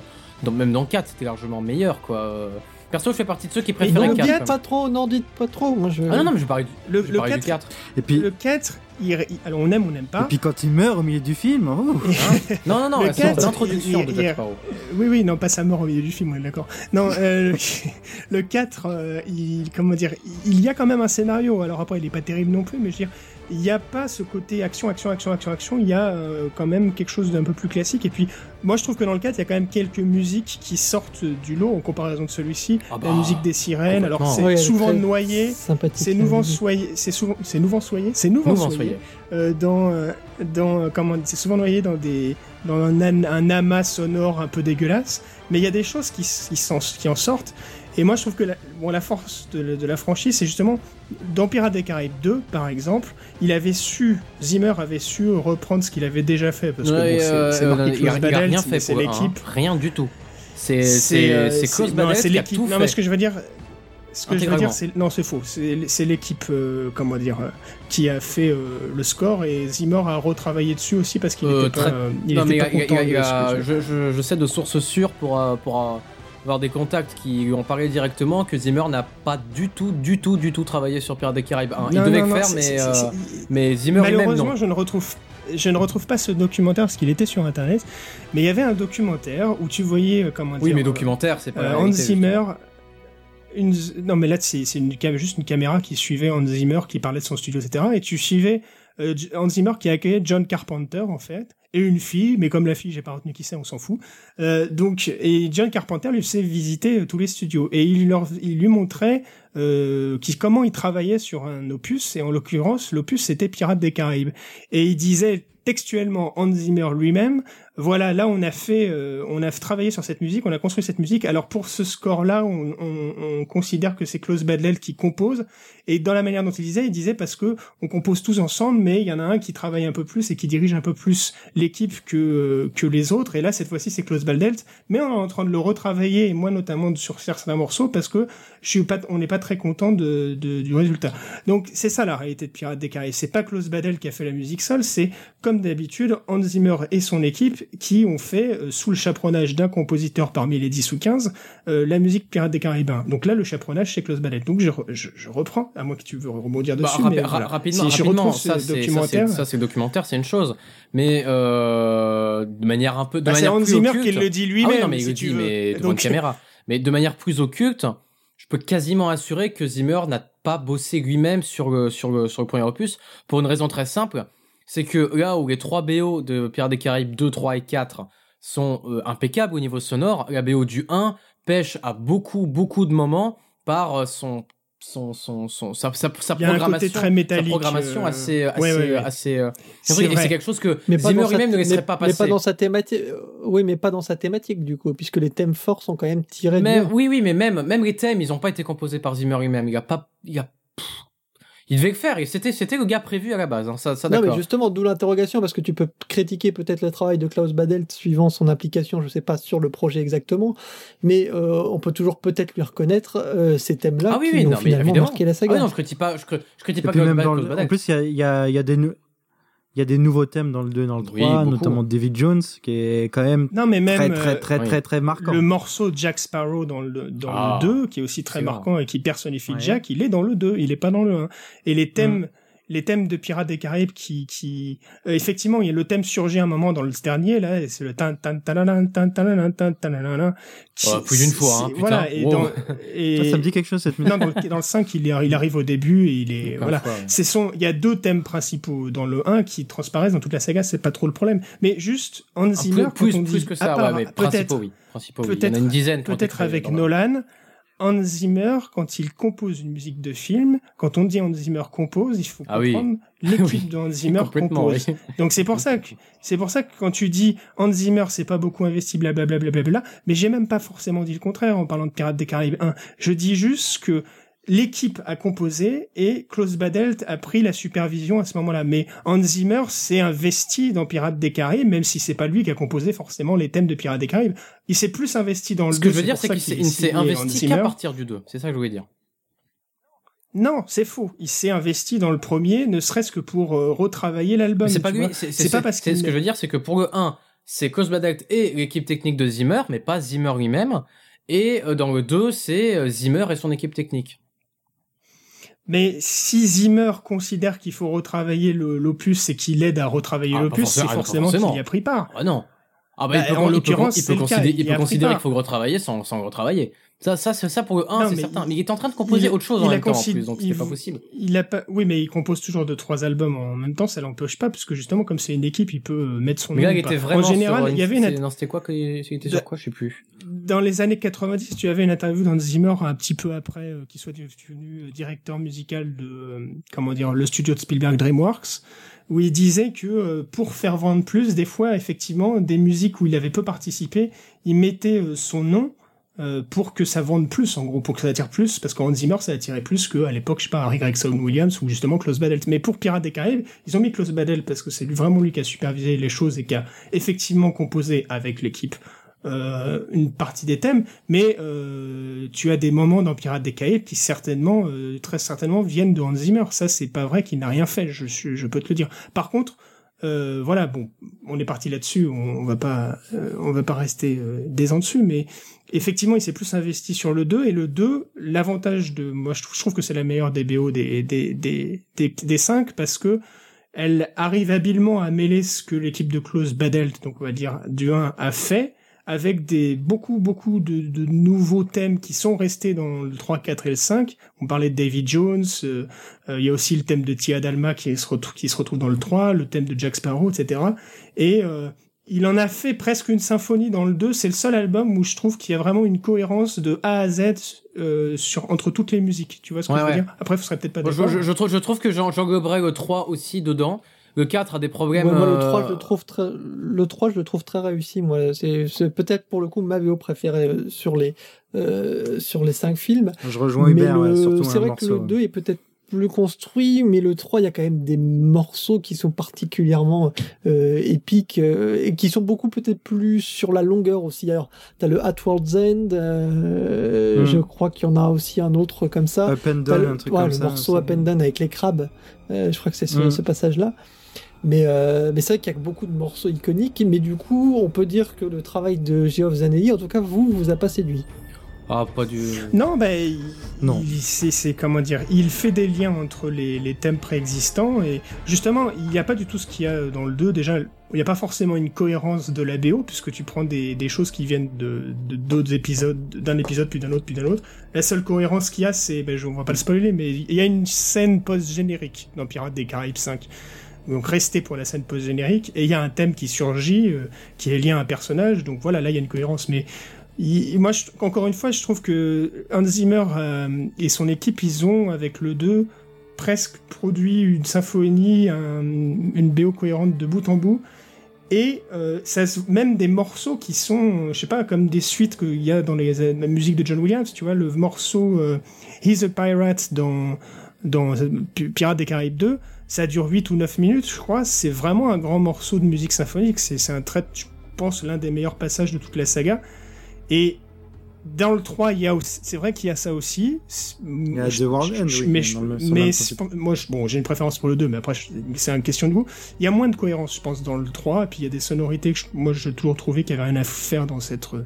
même dans 4, c'était largement meilleur, quoi. Perso, je fais partie de ceux qui préfèrent le 4. pas trop, n'en dites pas trop. Moi, je... Ah non, non, mais je parle du, le, je le 4, du 4. Et puis, le 4, il, alors on aime, on n'aime pas. Et puis quand il meurt au milieu du film, oh. [LAUGHS] hein non non non, c'est l'introduction de Jack Sparrow. Oui oui, non pas sa mort au milieu du film, on est d'accord. Non, euh, le [LAUGHS] 4, euh, il comment dire, il y a quand même un scénario. Alors après, il est pas terrible non plus, mais je veux dire, il n'y a pas ce côté action, action, action, action, action. Il y a euh, quand même quelque chose d'un peu plus classique. Et puis, moi, je trouve que dans le 4, il y a quand même quelques musiques qui sortent du lot en comparaison de celui-ci. Ah bah, la musique des sirènes. Alors, c'est souvent noyé. C'est souvent soyé. C'est souvent, c'est souvent soyé. C'est souvent soyé. Euh, dans, euh, dans, comment, c'est souvent noyé dans des, dans un, un, amas sonore un peu dégueulasse. Mais il y a des choses qui, qui, qui en sortent. Et moi, je trouve que la, bon, la force de, de la franchise, c'est justement dans Pirates des Caraïbes 2, par exemple, il avait su, Zimmer avait su reprendre ce qu'il avait déjà fait. Parce que bon, c'est euh, marqué Close Badelt, c'est l'équipe. rien du tout. C'est c'est euh, Close Badelt qui a tout Non, mais ce que je veux dire, ce que je veux dire, c'est non, c'est faux. C'est l'équipe, euh, comment dire, euh, qui a fait euh, le score et Zimmer a retravaillé dessus aussi parce qu'il était pas, il était pas content. Je, sais de sources sûres pour pour avoir des contacts qui lui ont parlé directement que Zimmer n'a pas du tout, du tout, du tout travaillé sur Pirates des Caraïbes 1. Il devait le faire, mais, euh, mais Zimmer Malheureusement, je ne retrouve je ne retrouve pas ce documentaire parce qu'il était sur internet, mais il y avait un documentaire où tu voyais euh, comment dire. Oui, mais documentaire, c'est pas. Euh, Hans Zimmer. Une... Non, mais là, c'est une... juste une caméra qui suivait Hans Zimmer, qui parlait de son studio, etc. Et tu suivais euh, Hans Zimmer qui accueillait John Carpenter, en fait et une fille, mais comme la fille, j'ai pas retenu qui c'est, on s'en fout. Euh, donc, et John Carpenter lui faisait visiter euh, tous les studios et il leur, il lui montrait euh, comment il travaillait sur un opus et en l'occurrence, l'opus c'était Pirates des Caraïbes et il disait textuellement Hans Zimmer lui-même voilà, là on a fait, euh, on a travaillé sur cette musique, on a construit cette musique. Alors pour ce score-là, on, on, on, considère que c'est Klaus Badlel qui compose. Et dans la manière dont il disait, il disait parce que on compose tous ensemble, mais il y en a un qui travaille un peu plus et qui dirige un peu plus l'équipe que euh, que les autres. Et là, cette fois-ci, c'est Klaus Badelt, mais on est en train de le retravailler, et moi notamment sur certains morceaux, parce que je suis pas, on n'est pas très content de, de, du résultat. Donc c'est ça la réalité de Pirates des Caraïbes. C'est pas Klaus Badel qui a fait la musique seule, c'est comme d'habitude Hans Zimmer et son équipe qui ont fait, euh, sous le chaperonnage d'un compositeur parmi les 10 ou 15, euh, la musique Pirates des Caraïbes. Donc là, le chaperonnage, c'est Klaus Badel. Donc je, je, je, reprends, à moins que tu veux rebondir bah, dessus. mais Rapidement, si rapidement ça, documentaire... ça, c'est documentaire, c'est une chose. Mais euh, de manière un peu... De bah, c'est Hans Zimmer qui le dit lui-même. Ah non, mais il dit, mais devant une caméra. Mais de manière plus occulte, je peux quasiment assurer que Zimmer n'a pas bossé lui-même sur le, sur, le, sur le premier opus, pour une raison très simple c'est que là où les trois BO de Pierre des Caraïbes 2, 3 et 4 sont euh, impeccables au niveau sonore, la BO du 1 pêche à beaucoup, beaucoup de moments par euh, son son, son, son, sa, sa, sa programmation, très métallique, sa programmation euh, assez, assez, ouais, ouais, assez, euh... c'est c'est quelque chose que mais Zimmer lui-même ne laisserait pas passer. Mais pas dans sa thématique, oui, mais pas dans sa thématique, du coup, puisque les thèmes forts sont quand même tirés mais, Oui, oui, mais même, même les thèmes, ils n'ont pas été composés par Zimmer lui-même. Il y a pas, il y a, il devait le faire et c'était c'était le gars prévu à la base hein, ça, ça non mais justement d'où l'interrogation parce que tu peux critiquer peut-être le travail de Klaus Badelt suivant son application je sais pas sur le projet exactement mais euh, on peut toujours peut-être lui reconnaître euh, ces thèmes là ah, oui, qui oui, ont non, finalement marqué la saga. Ah, non je critique pas je, je critique pas Klaus Badelt. en plus il y a, y, a, y a des il y a des nouveaux thèmes dans le 2 et dans le 3, notamment David Jones, qui est quand même, non, mais même très, très, très, euh, très, très, marquant. Le morceau Jack Sparrow dans le, dans le 2, ah, qui est aussi très marquant et qui personnifie Jack, il est dans le 2, il est pas dans le 1. Et les thèmes, mm les thèmes de Pirates des Caraïbes qui, qui euh, effectivement, il y a le thème surgit un moment dans le dernier là, c'est le tan tan tan tan tan tan tan plus d'une fois, hein, voilà. Putain. Et, wow. dans, [LAUGHS] et ça, ça, me dit quelque chose cette musique. Non, dans, [LAUGHS] dans le 5, il, est, il arrive au début et il est voilà. C'est son, il y a deux thèmes principaux dans le 1 qui transparaissent dans toute la saga, c'est pas trop le problème. Mais juste Hans ah, Zimmer, plus, plus, on dit, plus que ça, ah, ouais, bah, peut-être, oui. peut-être, peut-être avec Nolan. Hans Zimmer, quand il compose une musique de film, quand on dit Hans Zimmer compose, il faut Ah comprendre [LAUGHS] oui. l'équipe de Hans Zimmer compose. oui. Donc c'est pour ça que c'est pour ça que quand tu dis Hans Zimmer, c'est pas beaucoup investi, blablabla, blablabla, mais j'ai même pas forcément dit le contraire en parlant de Pirates des Caraïbes 1. Je dis juste que l'équipe a composé et Klaus Badelt a pris la supervision à ce moment-là. Mais Hans Zimmer s'est investi dans Pirates des Caraïbes, même si c'est pas lui qui a composé forcément les thèmes de Pirates des Caraïbes. Il s'est plus investi dans le Ce que 2, je veux dire, c'est ça qu'il s'est investi qu'à partir du 2. C'est ça que je voulais dire. Non, c'est faux. Il s'est investi dans le premier, ne serait-ce que pour euh, retravailler l'album. C'est pas lui, c'est pas parce qu'il ce que je veux dire, c'est que pour le 1, c'est Cosbadect et l'équipe technique de Zimmer, mais pas Zimmer lui-même. Et euh, dans le 2, c'est euh, Zimmer et son équipe technique. Mais si Zimmer considère qu'il faut retravailler le- l'opus et qu'il aide à retravailler Ah, pas l'opus, c'est forcément- ah, forcément forcément. qu'il y a pris part. Ah non. Ah bah, Bah, il peut, en il peut- l'occurrence, il peut considérer, il peut qu'il faut le retravailler sans, sans le retravailler. Ça, ça, c'est ça pour 1, Non, c'est certain. il- Mais il est en train de composer autre chose en même temps, en plus, donc c'est pas possible. Il a pas, oui, mais il compose toujours de trois albums en même temps, ça l'empêche pas, parce que justement, comme c'est une équipe, il peut euh, mettre son Mais nom. là, il était vraiment en général, il y avait une, Non, c'était quoi que- C'était sur Da- quoi Je sais plus. dans les années 90, tu avais une interview d'Hans Zimmer un petit peu après euh, qu'il soit devenu euh, directeur musical de, euh, comment dire, le studio de Spielberg DreamWorks, où il disait que euh, pour faire vendre plus, des fois, effectivement, des musiques où il avait peu participé, il mettait euh, son nom euh, pour que ça vende plus, en gros, pour que ça attire plus, parce qu'Hans Zimmer, ça attirait plus qu'à l'époque, je sais pas, Harry Gregson Williams ou justement Klaus Badelt. Mais pour Pirates des Caraïbes, ils ont mis Klaus Badelt parce que c'est vraiment lui qui a supervisé les choses et qui a effectivement composé avec l'équipe euh, une partie des thèmes, mais euh, tu as des moments dans Pirates des Caraïbes qui certainement, euh, très certainement, viennent de Hans Zimmer. Ça, c'est pas vrai qu'il n'a rien fait, je, suis- je peux te le dire. Par contre, euh, voilà, bon, on est parti là-dessus, on, on va pas, euh, on va pas rester euh, des ans dessus, mais effectivement, il s'est plus investi sur le 2 et le 2, l'avantage de, moi, je trouve, je trouve que c'est la meilleure des BO des des des des, des 5 parce que elle arrive habilement à mêler ce que l'équipe de Klaus Badelt, donc on va dire du 1, a fait, avec des beaucoup beaucoup de, de nouveaux thèmes qui sont restés dans le 3, 4 et le 5. On parlait de David Jones, euh, euh, il y a aussi le thème de Tia Dalma qui se, retrouve, qui se retrouve dans le 3, le thème de Jack Sparrow, etc. Et euh, il en a fait presque une symphonie dans le 2. C'est le seul album où je trouve qu'il y a vraiment une cohérence de A à Z euh, sur, entre toutes les musiques. Tu vois ce que Ouais, je veux ouais. dire? Après, vous serez peut-être pas d'accord. je, je, je trouve, je trouve que j'engloberais le 3 aussi dedans. Le 4 a des problèmes. Ouais, moi, le euh, 3, je le trouve très, le 3, je le trouve très réussi, moi. C'est, c'est peut-être pour le coup ma VO préférée euh, sur les, euh, sur les 5 films. Je rejoins mais Hubert, le- ouais, surtout c'est un vrai morceau. que le 2 est peut-être plus construit, mais le 3, il y a quand même des morceaux qui sont particulièrement euh, épiques euh, et qui sont beaucoup peut-être plus sur la longueur aussi. Alors, t'as le At World's End, euh, Mm. je crois qu'il y en a aussi un autre comme ça. Up and T'as Down, le, un truc ouais, comme le ça. morceau ça. Up and Down avec les crabes. Euh, je crois que c'est ce, Mm. ce passage-là. Mais, euh, mais c'est vrai qu'il y a beaucoup de morceaux iconiques. Mais du coup, on peut dire que le travail de Geoff Zanelli, en tout cas, vous, vous a pas séduit. Ah, pas du. Non, ben, il, Non. il- c'est, comment dire, il fait des liens entre les, les thèmes préexistants et justement, il n'y a pas du tout ce qu'il y a dans le 2. Déjà, il n'y a pas forcément une cohérence de la BO puisque tu prends des, des choses qui viennent de, de- d'autres épisodes, d'un épisode puis d'un autre puis d'un autre. La seule cohérence qu'il y a, c'est, ben, je, on va pas le spoiler, mais il y a une scène post-générique dans Pirates des Caraïbes 5. Donc restez pour la scène post-générique et il y a un thème qui surgit, euh, qui est lié à un personnage. Donc voilà, là il y a une cohérence, mais moi, encore une fois, je trouve que Hans Zimmer euh, et son équipe, ils ont, avec le 2, presque produit une symphonie, un- une BO cohérente de bout en bout. Et euh, ça, même des morceaux qui sont, je sais pas, comme des suites qu'il y a dans les, la musique de John Williams, tu vois, le morceau He's a Pirate dans, dans Pi- Pirates des Caraïbes 2, ça dure 8 ou 9 minutes, je crois. C'est vraiment un grand morceau de musique symphonique. C'est c'est un trait, je pense, l'un des meilleurs passages de toute la saga. Et dans le 3, il y a aussi- c'est vrai qu'il y a ça aussi. Il y a The World End, oui, mais je- le- le mais moi, je- bon, j'ai une préférence pour le 2, mais après, c'est une question de goût. Il y a moins de cohérence, je pense, dans le 3. Et puis, il y a des sonorités que je- moi, j'ai toujours trouvé qu'il n'y avait rien à faire dans cette euh,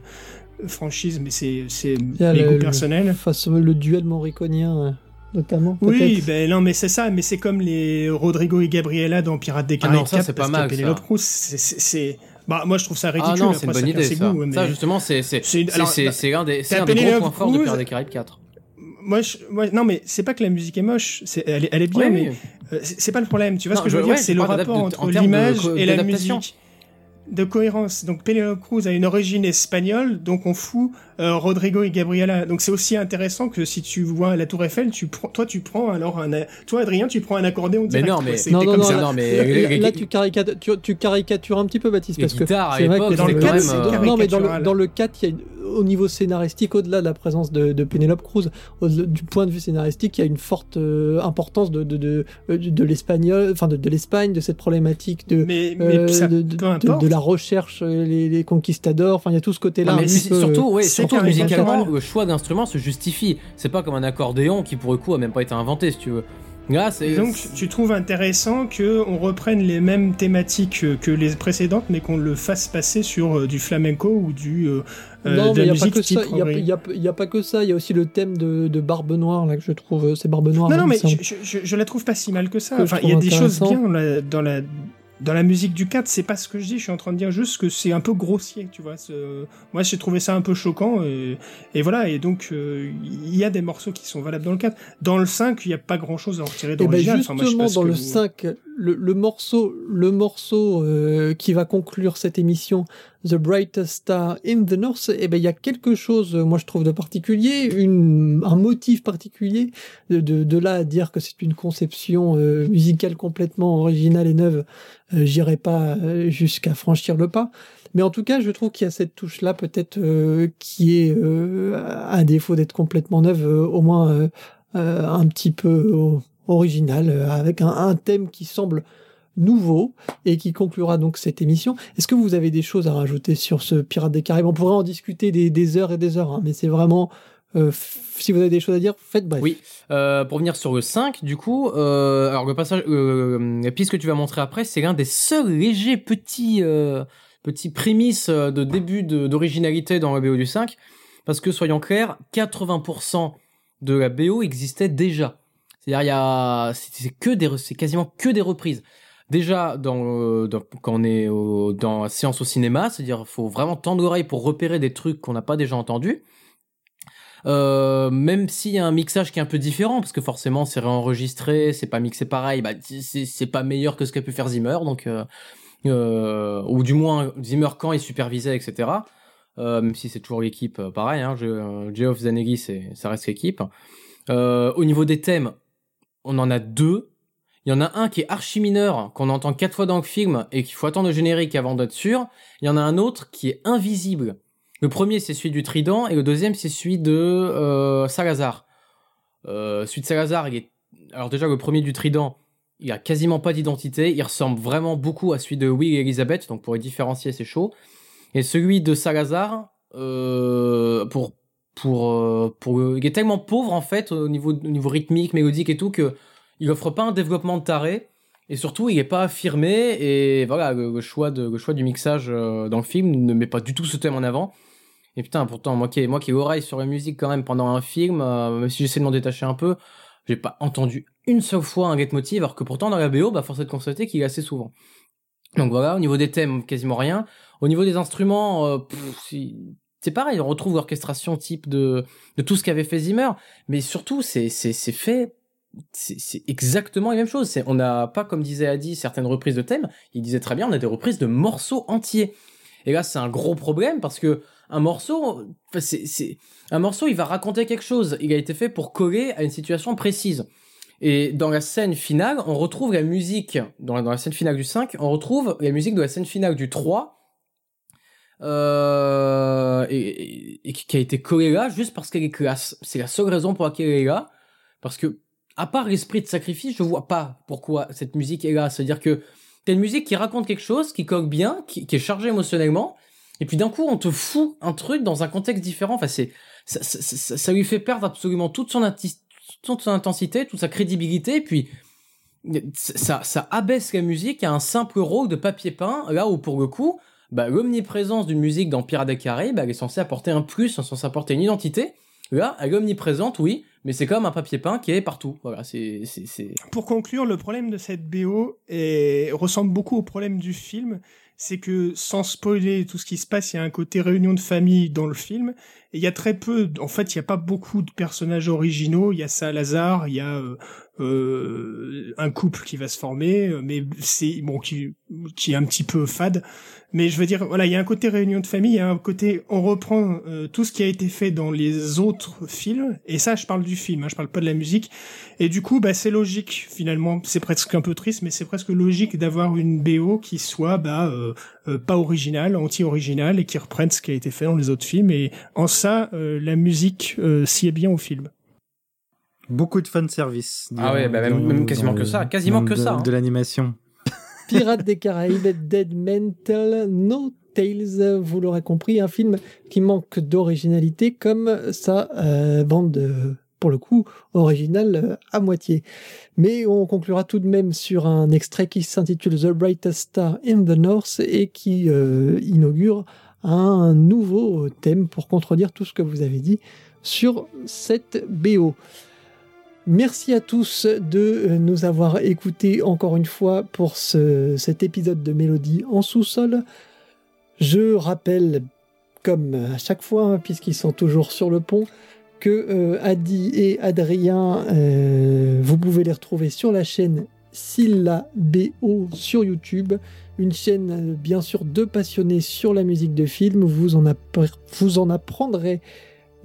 franchise, mais c'est c'est Il y a mes le- goûts le- personnels. Face au- le duel moriconien. Notamment. Oui, ben non, mais c'est ça, mais c'est comme les Rodrigo et Gabriela dans Pirates des Caraïbes. Ah non, ça c'est pas mal. Penelope Cruz, c'est bah moi je trouve ça ridicule. Ah non, c'est une bonne idée ça. ça justement c'est c'est c'est l'un des c'est un des gros points forts de Pirates des Caraïbes 4 moi, je, moi, non, mais c'est pas que la musique est moche, c'est, elle, elle, est bien, mais euh, c'est pas le problème. Tu vois ce que je veux dire? C'est le rapport entre l'image et la musique de cohérence. Donc Penelope Cruz a une origine espagnole, donc on fout euh, Rodrigo et Gabriela. Donc c'est aussi intéressant que si tu vois la Tour Eiffel, tu prends, toi tu prends alors un, toi Adrien tu prends un accordéon. Mais non, mais non, non, non, mais là, tu, caricatures, tu, caricatures un petit peu Baptiste parce que c'est vrai que dans le 4, euh, non mais dans le, dans le 4 il y a une au niveau scénaristique, au-delà de la présence de, de Penelope Cruz, du point de vue scénaristique, il y a une forte euh, importance de, de, de, de l'espagnol, enfin de, de l'Espagne, de cette problématique de, mais, mais euh, ça, de, de, la recherche, les, les conquistadors, enfin il y a tout ce côté-là. Mais surtout, ouais, surtout musicalement, le choix d'instruments se justifie. C'est pas comme un accordéon qui pour le coup a même pas été inventé, si tu veux. Là, donc tu trouves intéressant que on reprenne les mêmes thématiques que les précédentes, mais qu'on le fasse passer sur du flamenco ou du euh, non, mais il n'y a pas que ça. Il n'y a, pas que ça. Il y a aussi le thème de, de Barbe Noire là que je trouve. Euh, c'est Barbe Noire. Non, non, mais je, je, je, la trouve pas si mal que ça. enfin, il y a des choses bien dans la dans la musique du 4, c'est pas ce que je dis, je suis en train de dire juste que c'est un peu grossier, tu vois. Moi, j'ai trouvé ça un peu choquant, et, et voilà, et donc, euh, il y a des morceaux qui sont valables dans le 4. Dans le 5, il n'y a pas grand chose à en retirer dans le 4. justement, dans le 5, le, morceau, le morceau euh, qui va conclure cette émission, The Brightest Star in the North, eh ben, il y a quelque chose, moi, je trouve de particulier, une, un motif particulier, de, de, de là à dire que c'est une conception euh, musicale complètement originale et neuve euh, j'irai pas euh, jusqu'à franchir le pas. Mais en tout cas, je trouve qu'il y a cette touche-là, peut-être, euh, qui est, à défaut d'être complètement neuve, au moins un petit peu original, avec un, thème qui semble nouveau et qui conclura donc cette émission. Est-ce que vous avez des choses à rajouter sur ce Pirate des Caraïbes? On pourrait en discuter des, heures et des heures, hein, mais c'est vraiment euh, si vous avez des choses à dire, faites bref. Oui, euh, pour venir sur le 5, du coup, euh, alors le passage, euh, puisque tu vas montrer après, c'est l'un des seuls légers petits, petits prémices de début d'originalité dans la BO du 5, parce que soyons clairs, 80% de la BO existait déjà. C'est-à-dire, il y a, c'est que des, c'est quasiment que des reprises. Déjà, dans, quand on est dans la séance au cinéma, c'est-à-dire, faut vraiment tendre l'oreille pour repérer des trucs qu'on n'a pas déjà entendus. Euh, même s'il y a un mixage qui est un peu différent, parce que forcément c'est réenregistré, c'est pas mixé pareil, bah c'est pas meilleur que ce qu'a pu faire Zimmer, donc euh, euh, ou du moins Zimmer quand il supervisait, etc. Euh, même si c'est toujours l'équipe, euh, pareil, hein, Geoff Zaneghi, ça reste l'équipe. au niveau des thèmes, on en a deux. Il y en a un qui est archi mineur, qu'on entend quatre fois dans le film et qu'il faut attendre le générique avant d'être sûr. Il y en a un autre qui est invisible le premier, c'est celui du Trident, et le deuxième, c'est celui de euh, Salazar. Euh, celui de Salazar, il est... alors déjà, le premier du Trident, il a quasiment pas d'identité, il ressemble vraiment beaucoup à celui de Will et Elizabeth, donc pour les différencier, c'est chaud. Et celui de Salazar, euh, pour pour pour il est tellement pauvre en fait au niveau au niveau rythmique, mélodique et tout que il offre pas un développement de taré et surtout il est pas affirmé et voilà le, choix de le choix du mixage euh, dans le film ne met pas du tout ce thème en avant et putain, pourtant, moi qui, moi ai oreille sur la musique quand même pendant un film, euh, même si j'essaie de m'en détacher un peu, j'ai pas entendu une seule fois un leitmotiv, alors que pourtant dans la BO, bah, force de constater qu'il est assez souvent. Donc voilà, au niveau des thèmes, quasiment rien. Au niveau des instruments, euh, c'est pareil, on retrouve l'orchestration type de, de tout ce qu'avait fait Zimmer, mais surtout, c'est fait c'est exactement la même chose. On n'a pas, comme disait Adi, certaines reprises de thèmes. Il disait très bien, on a des reprises de morceaux entiers. Et là, c'est un gros problème parce que un morceau, c'est, un morceau, il va raconter quelque chose. Il a été fait pour coller à une situation précise. Et dans la scène finale, on retrouve la musique, dans la, dans la scène finale du 5, on retrouve la musique de la scène finale du 3, euh, et, qui a été collée là juste parce qu'elle est classe. C'est la seule raison pour laquelle elle est là. Parce que, à part l'esprit de sacrifice, je vois pas pourquoi cette musique est là. C'est-à-dire que t'as une musique qui raconte quelque chose, qui colle bien, qui, est chargée émotionnellement, et puis d'un coup, on te fout un truc dans un contexte différent. Enfin, c'est ça, ça, ça, lui fait perdre absolument toute son, toute son intensité, toute sa crédibilité. Et puis ça, ça abaisse la musique à un simple rôle de papier peint. Là où pour le coup, bah, l'omniprésence d'une musique dans Pirates des Caraïbes, elle est censée apporter un plus, elle est censée apporter une identité. Là, elle est omniprésente, oui, mais c'est comme un papier peint qui est partout. Voilà, c'est, Pour conclure, le problème de cette BO est... ressemble beaucoup au problème du film. C'est que sans spoiler tout ce qui se passe, il y a un côté réunion de famille dans le film. Il y a très peu, en fait, il n'y a pas beaucoup de personnages originaux. Il y a Salazar, il y a euh, euh, un couple qui va se former, euh, mais c'est bon qui qui est un petit peu fade. Mais je veux dire, voilà, il y a un côté réunion de famille, il y a un côté on reprend euh, tout ce qui a été fait dans les autres films, et ça, je parle du film, hein, je parle pas de la musique. Et du coup, bah, c'est logique finalement. C'est presque un peu triste, mais c'est presque logique d'avoir une BO qui soit bah euh, pas originale, anti-originale, et qui reprenne ce qui a été fait dans les autres films. Et en ça, la musique s'y est bien au film. Beaucoup de fan service. Ah ouais, bah même, quasiment que ça, quasiment que ça. Hein. De l'animation. [LAUGHS] Pirates des Caraïbes, Dead Mental, No Tales, vous l'aurez compris, un film qui manque d'originalité comme sa euh, bande, euh, pour le coup, originale euh, à moitié. Mais on conclura tout de même sur un extrait qui s'intitule The Brightest Star in the North et qui inaugure un nouveau thème pour contredire tout ce que vous avez dit sur cette BO. Merci à tous de euh, nous avoir écoutés encore une fois pour cet épisode de Mélodie en sous-sol. Je rappelle, comme à chaque fois, hein, puisqu'ils sont toujours sur le pont, que euh, Adi et Adrien, euh, vous pouvez les retrouver sur la chaîne Silla BO sur YouTube, une chaîne bien sûr de passionnés sur la musique de film. Vous en apprendrez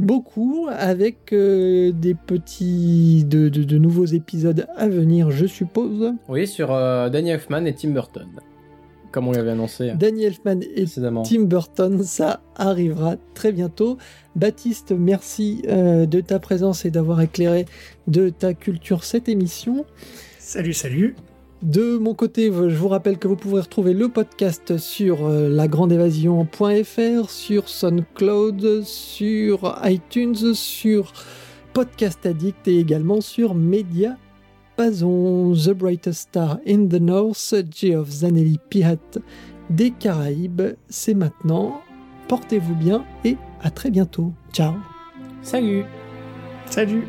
beaucoup avec euh, des petits de, de, nouveaux épisodes à venir, je suppose. Oui, sur euh, Danny Elfman et Tim Burton, comme on l'avait annoncé. Danny Elfman et Tim Burton, ça arrivera très bientôt. Baptiste, merci euh, de ta présence et d'avoir éclairé de ta culture cette émission. Salut, salut. De mon côté, je vous rappelle que vous pouvez retrouver le podcast sur euh, lagrandeévasion.fr, sur SoundCloud, sur iTunes, sur Podcast Addict et également sur Media Pazon, The Brightest Star in the North, Geoff Zanelli Pirate des Caraïbes. C'est maintenant. Portez-vous bien et à très bientôt. Ciao. Salut. Salut.